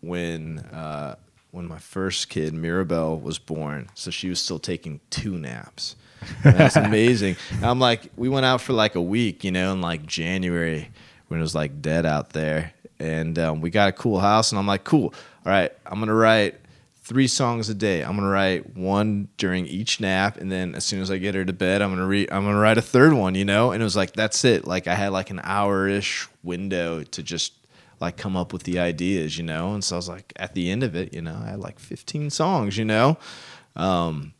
when uh, when my first kid Mirabelle was born, so she was still taking two naps. That's amazing. I'm like, we went out for like a week, you know, in like January when it was like dead out there, and um, we got a cool house, and I'm like, cool. All right, I'm gonna write three songs a day. I'm gonna write one during each nap, and then as soon as I get her to bed, I'm gonna read. I'm gonna write a third one. You know, and it was like that's it. Like I had like an hour ish window to just like come up with the ideas. You know, and so I was like at the end of it, you know, I had like 15 songs. You know, um,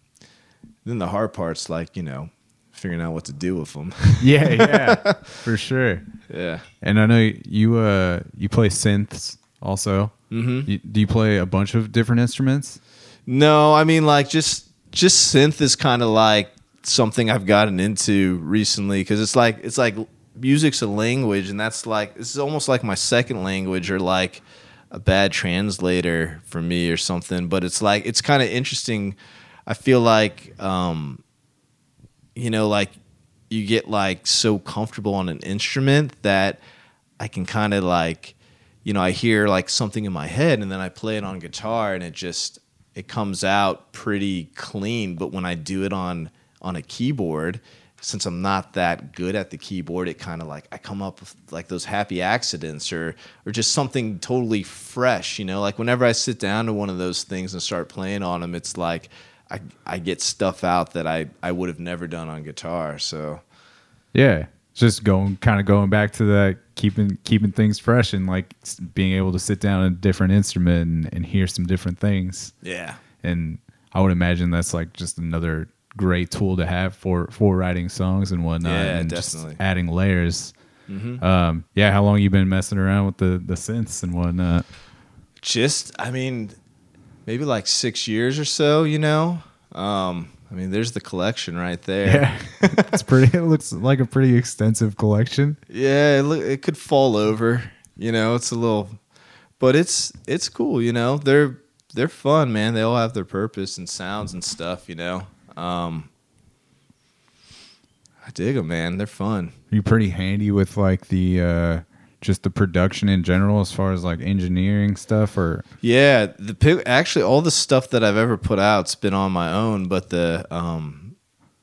then the hard part's like you know figuring out what to do with them. yeah, yeah, for sure. yeah. And I know you uh you play synths also. Mm-hmm. You, do you play a bunch of different instruments? No, I mean like just just synth is kind of like something I've gotten into recently because it's like it's like music's a language and that's like this is almost like my second language or like a bad translator for me or something. But it's like it's kind of interesting. I feel like um, you know like you get like so comfortable on an instrument that I can kind of like you know I hear like something in my head and then I play it on guitar and it just it comes out pretty clean. But when I do it on on a keyboard since I'm not that good at the keyboard it kind of like I come up with like those happy accidents or or just something totally fresh you know? Like whenever I sit down to one of those things and start playing on them it's like I I get stuff out that I I would have never done on guitar so Yeah, just going kind of going back to that keeping keeping things fresh and like being able to sit down a different instrument and, and hear some different things. yeah And I would imagine that's like just another great tool to have for for writing songs and whatnot. Yeah, and definitely. Just adding layers. Um, yeah, how long you been messing around with the the synths and whatnot? just i mean maybe like six years or so you know? Um i mean there's the collection right there. Yeah, it's pretty. It looks like a pretty extensive collection. yeah it, it could fall over you know? It's a little but it's it's cool you know? They're they're fun man. They all have their purpose and sounds and stuff you know? Um i dig them man. They're fun. Are you pretty handy with like the uh, just the production in general as far as like engineering stuff or Yeah, the pig actually all the stuff that I've ever put out's been on my own, but the um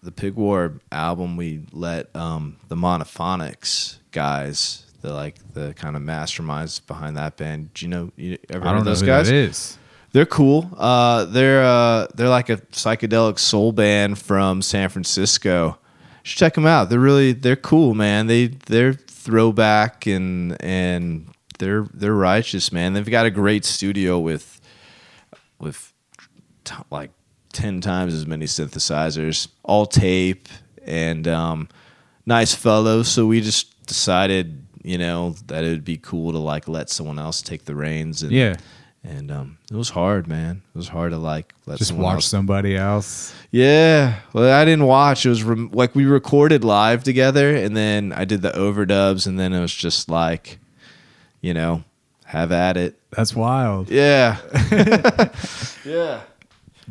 the Pig War album we let um the Monophonics guys, the like the kind of masterminds behind that band. Do you know you ever I don't of know those who guys? that is. They're cool. Uh, they're uh, they're like a psychedelic soul band from San Francisco. You should check them out. They're really they're cool, man. They they're throwback and and they're they're righteous, man. They've got a great studio with with t- like ten times as many synthesizers, all tape, and um, nice fellows. So we just decided, you know, that it would be cool to like let someone else take the reins. And, Yeah. And um, it was hard, man. It was hard to like let Just watch else- somebody else. Yeah, well, I didn't watch. It was rem- like we recorded live together, and then I did the overdubs, and then it was just like, you know, have at it. That's wild. Yeah, yeah.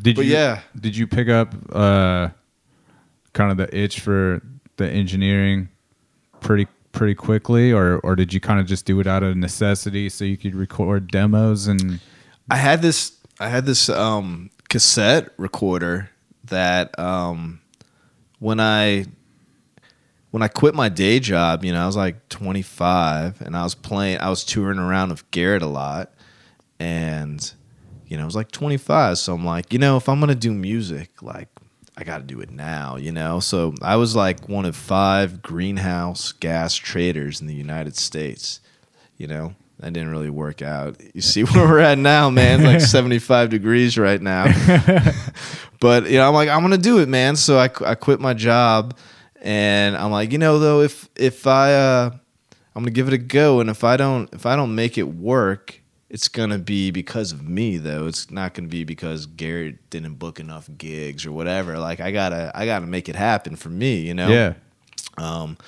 Did But you? yeah. Did you pick up uh, kind of the itch for the engineering pretty pretty quickly, or or did you kind of just do it out of necessity so you could record demos and? I had this I had this um, cassette recorder that um, when I when I quit my day job, you know, I was like 25 and I was playing I was touring around with Garrett a lot and you know, I was like 25, so I'm like, you know, if I'm to do music, like I got to do it now, you know? So I was like one of five greenhouse gas traders in the United States, you know? That didn't really work out. You see where we're at now, man. Like 75 degrees right now. but, you know, I'm like, I'm going to do it, man. So I, I quit my job and I'm like, you know, though, if, if I, uh, I'm going to give it a go. And if I don't, if I don't make it work, it's gonna be because of me though. It's not gonna be because Garrett didn't book enough gigs or whatever. Like I gotta I gotta make it happen for me, you know? Yeah. Um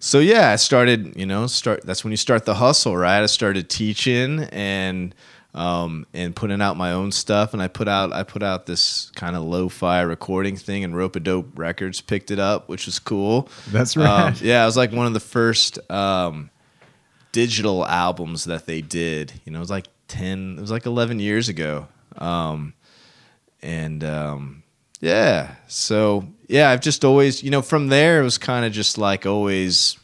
so yeah, I started, you know, start that's when you start the hustle, right? I started teaching and um and putting out my own stuff and I put out I put out this kind of lo-fi recording thing and Ropeadope Records picked it up, which was cool. That's Um, right. yeah, it was like one of the first um digital albums that they did. You know, it was like 10, it was like 11 years ago. Um, and um, yeah, so yeah, I've just always, you know, from there, it was kind of just like always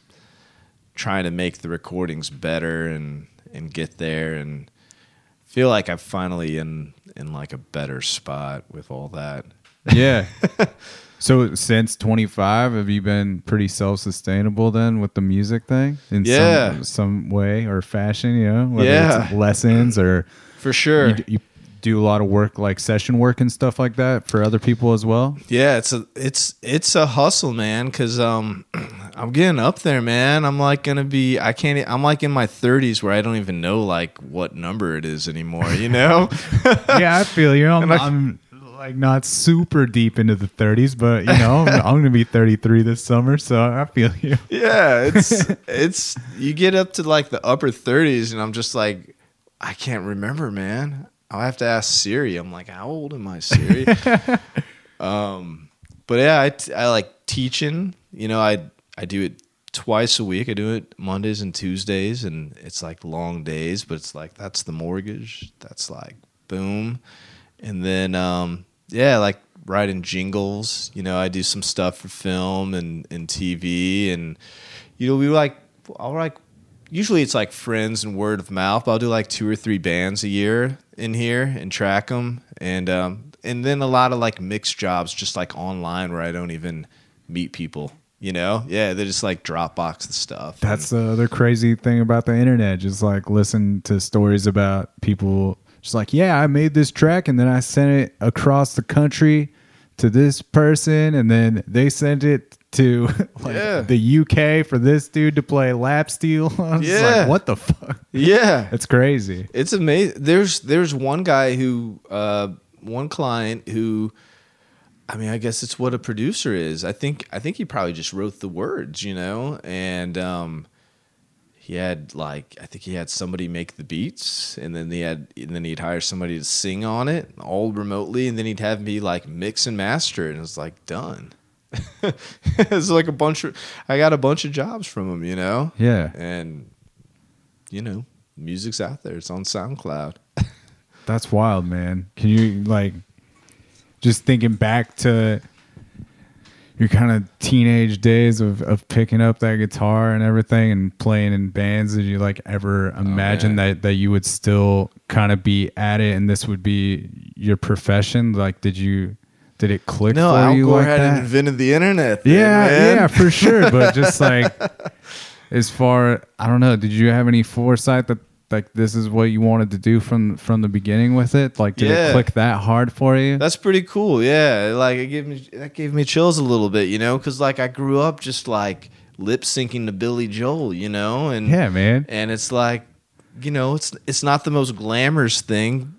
trying to make the recordings better and, and get there and feel like I'm finally in, in like a better spot with all that. Yeah. so since 25, have you been pretty self-sustainable then with the music thing in Yeah. some, some way or fashion, you know, whether Yeah. it's lessons or For sure. you, you do a lot of work like session work and stuff like that for other people as well? Yeah, it's a it's it's a hustle, man. Cause um, I'm getting up there, man. I'm like gonna be. I can't. I'm like in my 30s where I don't even know like what number it is anymore. You know? yeah, I feel you. I'm, And I- I'm like not super deep into the 30s, but you know, I'm, I'm to be 33 this summer, so I feel you. yeah. It's it's you get up to like the upper 30s, and I'm just like, I can't remember, man. I'll have to ask Siri. I'm like, how old am I, Siri? um, but yeah, I, t- I like teaching. You know, I I do it twice a week. I do it Mondays and Tuesdays, and it's like long days. But it's like that's the mortgage. That's like boom, and then um, yeah, like writing jingles. You know, I do some stuff for film and and TV, and you know, we like I'll like usually it's like friends and word of mouth. But I'll do like two or three bands a year in here and track them, and um, and then a lot of like mixed jobs, just like online where I don't even meet people. You know, yeah, they just like Dropbox the stuff. That's the other crazy thing about the internet. Just like listen to stories about people just like, yeah, I made this track and then I sent it across the country to this person and then they sent it to like Yeah. the UK for this dude to play lap steel. Yeah. like, what the fuck? yeah, It's crazy. It's amazing. There's there's one guy who uh, one client who I mean, I guess it's what a producer is. I think I think he probably just wrote the words, you know, and um, he had like I think he had somebody make the beats, and then he had and then he'd hire somebody to sing on it all remotely, and then he'd have me like mix and master it, and it was like done. it's like a bunch of I got a bunch of jobs from him, you know, Yeah. and you know, music's out there. It's on SoundCloud. That's wild, man. Can you like just thinking back to your kind of teenage days of, of picking up that guitar and everything and playing in bands? Did you like ever oh, imagine yeah. that that you would still kind of be at it and this would be your profession? Like, did you did it click No, for Al you Gore like hadn't that? invented the internet. then, yeah, man. yeah, for sure. But just like as far, I don't know. Did you have any foresight that like this is what you wanted to do from from the beginning with it? Like, did Yeah. it click that hard for you? That's pretty cool. Yeah, like it gave me that gave me chills a little bit, you know, because like I grew up just like lip syncing to Billy Joel, you know, and yeah, man. and it's like, you know, it's it's not the most glamorous thing,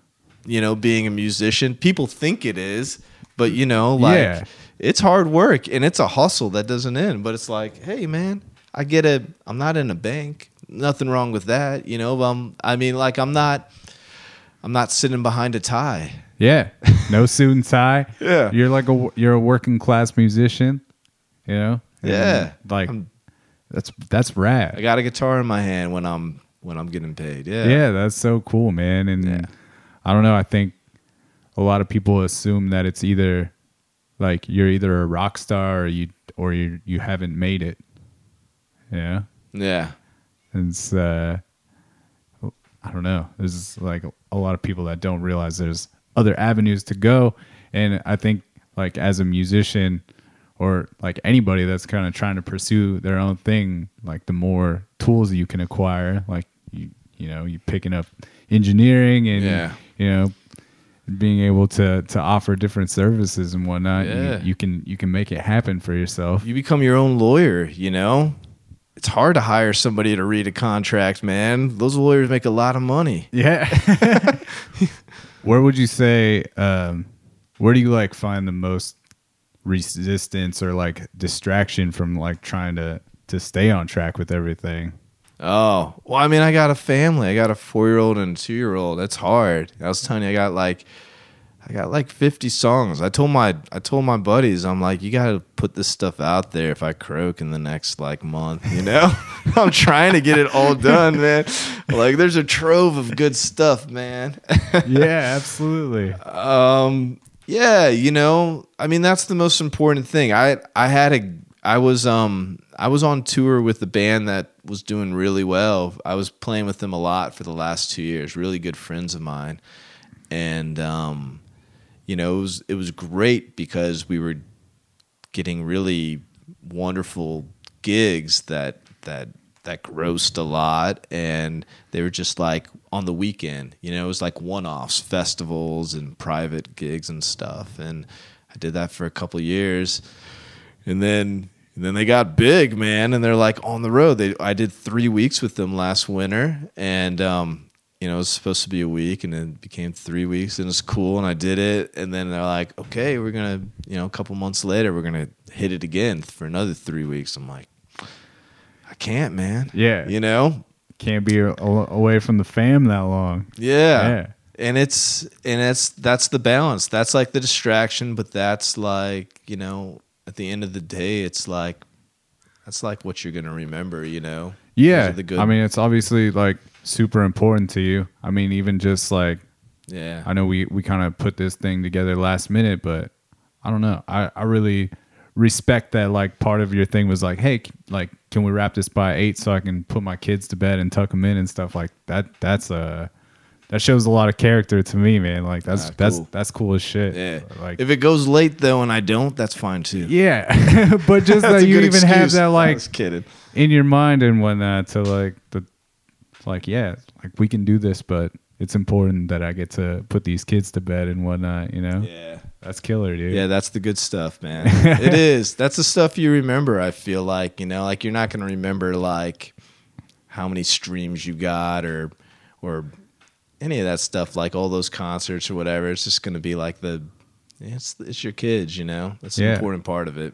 you know, being a musician. People think it is, but you know, like Yeah. it's hard work and it's a hustle that doesn't end. But it's like, hey, man, I get a. I'm not in a bank. Nothing wrong with that, you know. Um, I mean, like I'm not. I'm not sitting behind a tie. Yeah, no suit and tie. Yeah. you're like a you're a working class musician. You know. And, Yeah. like I'm- that's that's rad. I got a guitar in my hand when I'm when I'm getting paid. Yeah. yeah. that's so cool, man. And Yeah. I don't know. I think a lot of people assume that it's either like you're either a rock star or you or you you haven't made it. Yeah, Yeah. It's uh, I don't know. There's like a lot of people that don't realize there's other avenues to go, and I think like as a musician or like anybody that's kind of trying to pursue their own thing, like the more tools you can acquire, like you you know, you picking up engineering and Yeah. you know being able to to offer different services and whatnot, you- you, can you can make it happen for yourself. You become your own lawyer, you know? It's hard to hire somebody to read a contract, man. Those lawyers make a lot of money. Yeah. where would you say um where do you like find the most resistance or like distraction from like trying to to stay on track with everything? Oh, well, I mean, I got a family. I got a four year old and a two year old. That's hard. I was telling you, I got like, I got like fifty songs. I told my, I told my buddies, I'm like, you got to put this stuff out there. If I croak in the next like month, you know, I'm trying to get it all done, man. Like, there's a trove of good stuff, man. yeah, absolutely. Um, yeah, you know, I mean that's the most important thing. I I had a I was um I was on tour with the band that was doing really well. I was playing with them a lot for the last 2 years, really good friends of mine. And um you know, it was it was great because we were getting really wonderful gigs that that that grossed a lot. And they were just like on the weekend you know it was like one-offs festivals and private gigs and stuff. And i did that for a couple years. And then and then they got big man. And they're like on the road. They i did three weeks with them last winter. And um you know, it was supposed to be a week and then it became three weeks and it's cool and I did it. And then they're like, okay, we're going to, you know, a couple months later, we're going to hit it again for another three weeks. I'm like, I can't, man. Yeah. You know? Can't be a- away from the fam that long. Yeah. Yeah. And it's, and it's, that's the balance. That's like the distraction, but that's like, you know, at the end of the day, it's like, that's like what you're going to remember, you know? Yeah. the good- I mean, it's obviously like super important to you. I mean, even just like yeah. I know we we kind of put this thing together last minute, but I don't know. I I really respect that like part of your thing was like, hey, like can we wrap this by 8 so I can put my kids to bed and tuck them in and stuff like that that's a, that shows a lot of character to me, man. Like that's Ah, that's cool. that's cool as shit. Yeah. Like if it goes late though and I don't, that's fine too. yeah, but just that you even have that like kidding. in your mind and whatnot to like the like yeah like we can do this but it's important that i get to put these kids to bed and whatnot you know Yeah. that's killer dude Yeah, that's the good stuff, man. it is. That's the stuff you remember, I feel like, you know, like you're not going to remember like how many streams you got or or any of that stuff like all those concerts or whatever. It's just going to be like the it's it's your kids, you know. That's an important part of it.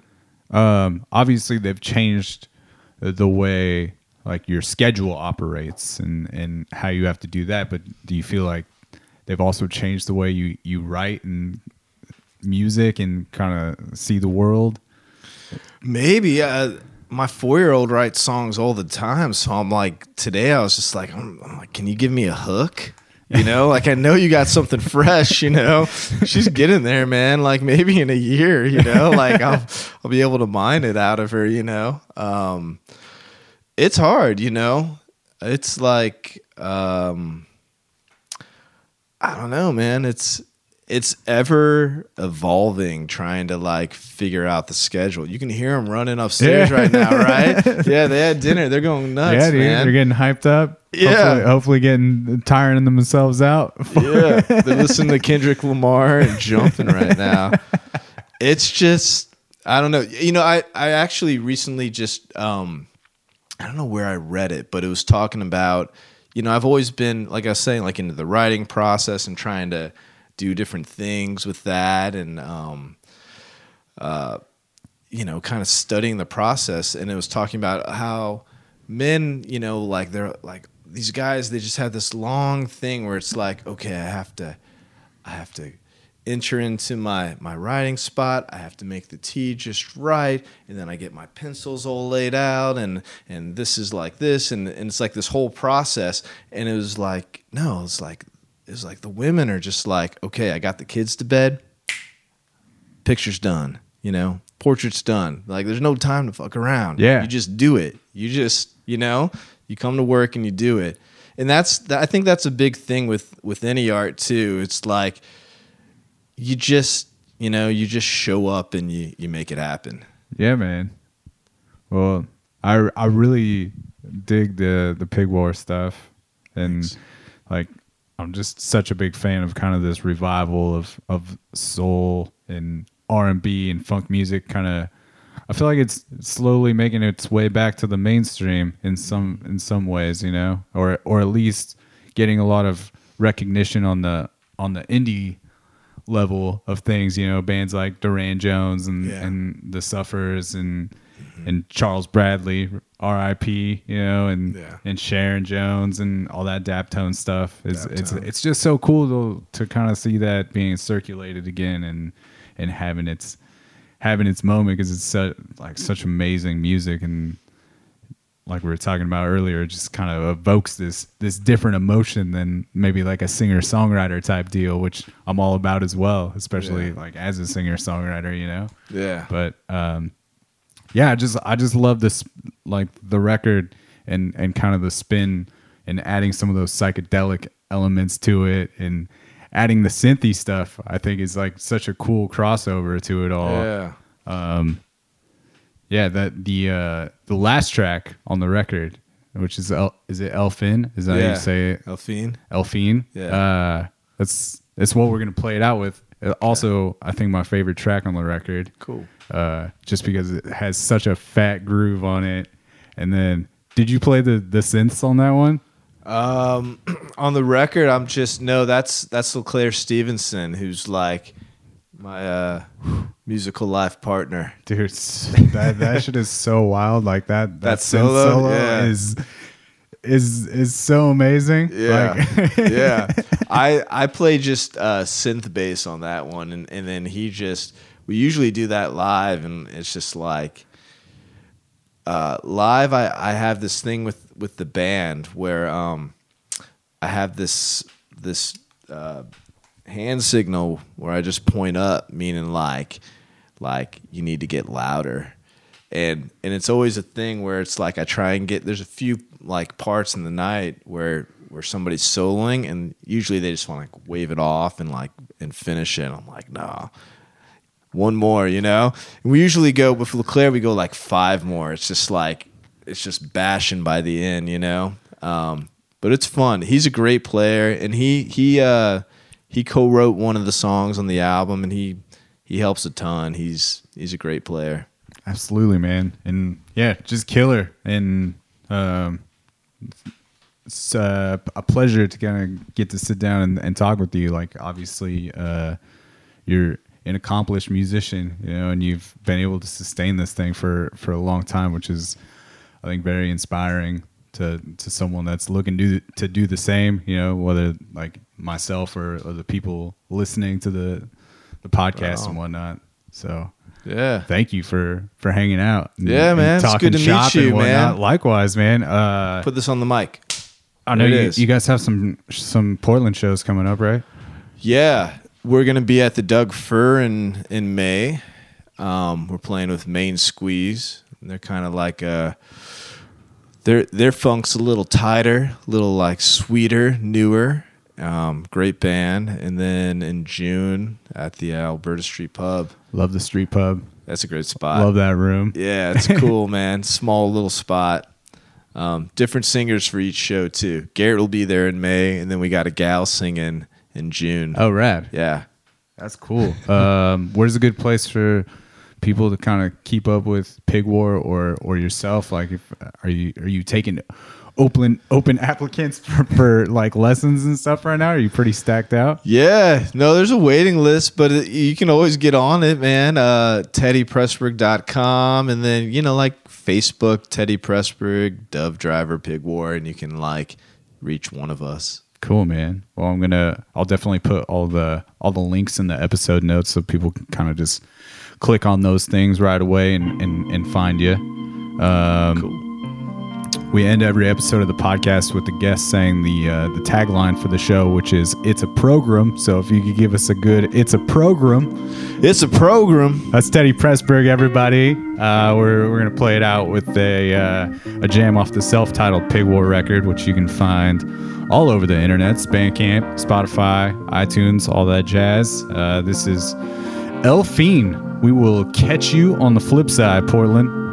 um obviously they've changed the way like your schedule operates and and how you have to do that but do you feel like they've also changed the way you you write and music and kind of see the world Maybe uh, my four year old writes songs all the time, so I'm like, today I was just like, I'm, I'm like, can you give me a hook? You know, like I know you got something fresh. You know, she's getting there, man. Like maybe in a year, you know, like I'll I'll be able to mine it out of her. You know, um, it's hard. You know, it's like um, I don't know, man. It's it's ever evolving trying to like figure out the schedule. You can hear them running upstairs Yeah. right now, right? yeah, they had dinner. They're going nuts, yeah dude man. they're getting hyped up Yeah. hopefully, hopefully getting tiring themselves out yeah, they're listening to Kendrick Lamar and jumping right now. It's just I don't know. You know, I I actually recently just um I don't know where I read it, but it was talking about you know I've always been like I was saying like into the writing process and trying to do different things with that and um uh you know kind of studying the process. And it was talking about how men you know like they're like these guys they just have this long thing where it's like okay i have to i have to enter into my my writing spot i have to make the tea just right and then i get my pencils all laid out and and this is like this and, and it's like this whole process and it was like no it's like it's like the women are just like okay i got the kids to bed picture's done, you know, portrait's done. Like there's no time to fuck around. Yeah. You just do it. You just, you know, you come to work and you do it. And that's I think that's a big thing with with any art too. It's like you just you know, you just show up and you you make it happen. Yeah, man. Well, I I really dig the the pig war stuff, and Thanks. like I'm just such a big fan of kind of this revival of of soul and R and B and funk music. Kind of, I feel like it's slowly making its way back to the mainstream in some in some ways, you know, or or at least getting a lot of recognition on the on the indie level of things. You know, bands like Durand Jones and Yeah. and the Suffers and and Charles Bradley, R.I.P. You know, and Yeah. and Sharon Jones and all that Daptone stuff. Is it's it's just so cool to to kind of see that being circulated again and and having its having its moment because it's such like such amazing music and like we were talking about earlier, just kind of evokes this this different emotion than maybe like a singer songwriter type deal, which I'm all about as well, especially Yeah. like as a singer songwriter, you know. Yeah. But um, yeah, I just I just love this like the record and and kind of the spin and adding some of those psychedelic elements to it and adding the synthy stuff. I think is like such a cool crossover to it all yeah. Yeah that the uh the last track on the record which is El, is it elfin is that how you say it Elfine. elfine Yeah. uh that's that's what we're gonna play it out with Uh, also i think my favorite track on the record Cool. uh just because it has such a fat groove on it and then did you play the the synths on that one Um, on the record, I'm just no. That's that's LeClaire Stevenson, who's like my uh, musical life partner. dude that that shit is so wild like that that, That synth solo? Yeah. is is is so amazing Yeah, Like- yeah. I I play just uh, synth bass on that one, and and then he just we usually do that live, and it's just like uh, live. I I have this thing with with the band where um I have this this uh, hand signal where I just point up, meaning like like you need to get louder. And and it's always a thing where it's like I try and get there's a few like parts in the night where where somebody's soloing and usually they just want to like wave it off and like and finish it. I'm like, nah. One more, you know? And we usually go with Leclerc we go like five more. It's just like it's just bashing by the end, you know? Um but it's fun. He's a great player and he he uh he co-wrote one of the songs on the album and he he helps a ton. He's he's a great player. Absolutely, man, and yeah, just killer, and um, it's uh, a pleasure to kind of get to sit down and, and talk with you. Like, obviously, uh, you're an accomplished musician, you know, and you've been able to sustain this thing for for a long time, which is, I think, very inspiring to to someone that's looking to to do the same. You know, whether like myself or, or the people listening to the the podcast Wow. and whatnot. So Yeah. thank you for for hanging out. and- Yeah, and man. It's talking good to meet you, and man. Likewise, man. Uh, Put this on the mic. I know you, you guys have some some Portland shows coming up, right? Yeah, we're gonna be at the Doug Fir in in May. Um, we're playing with Main Squeeze. They're kind of like uh their their funk's a little tighter, a little like sweeter, newer. Um, great band. And then in June at the Alberta Street Pub. Love the street pub. That's a great spot. Love that room. Yeah, it's cool, man. Small little spot. Um, different singers for each show too. Garrett will be there in May, and then we got a gal singing in June. Oh, rad. Yeah. That's cool. um, where's a good place for people to kind of keep up with Pig War or or yourself? Like, if are you are you taking open open applicants for, for like lessons and stuff right now? Are you pretty stacked out? Yeah, no, there's a waiting list, but it, you can always get on it, man. Uh, TeddyPressburg.com, and then you know, like Facebook, Teddy Pressburg, Dove Driver, Pig War, and you can like reach one of us. Cool, man. Well, I'm gonna. I'll definitely put all the all the links in the episode notes so people can kind of just click on those things right away and and, and find you. Um, Cool. We end every episode of the podcast with the guest saying the uh, the tagline for the show, which is "It's a program." So if you could give us a good "It's a program," It's a program. that's Teddy Pressburg, everybody. Uh, we're we're gonna play it out with a uh, a jam off the self-titled Pig War record, which you can find all over the internet: Bandcamp, Spotify, iTunes, all that jazz. Uh, this is El Fiend. We will catch you on the flip side, Portland.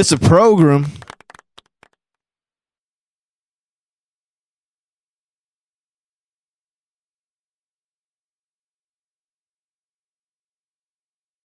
It's a program.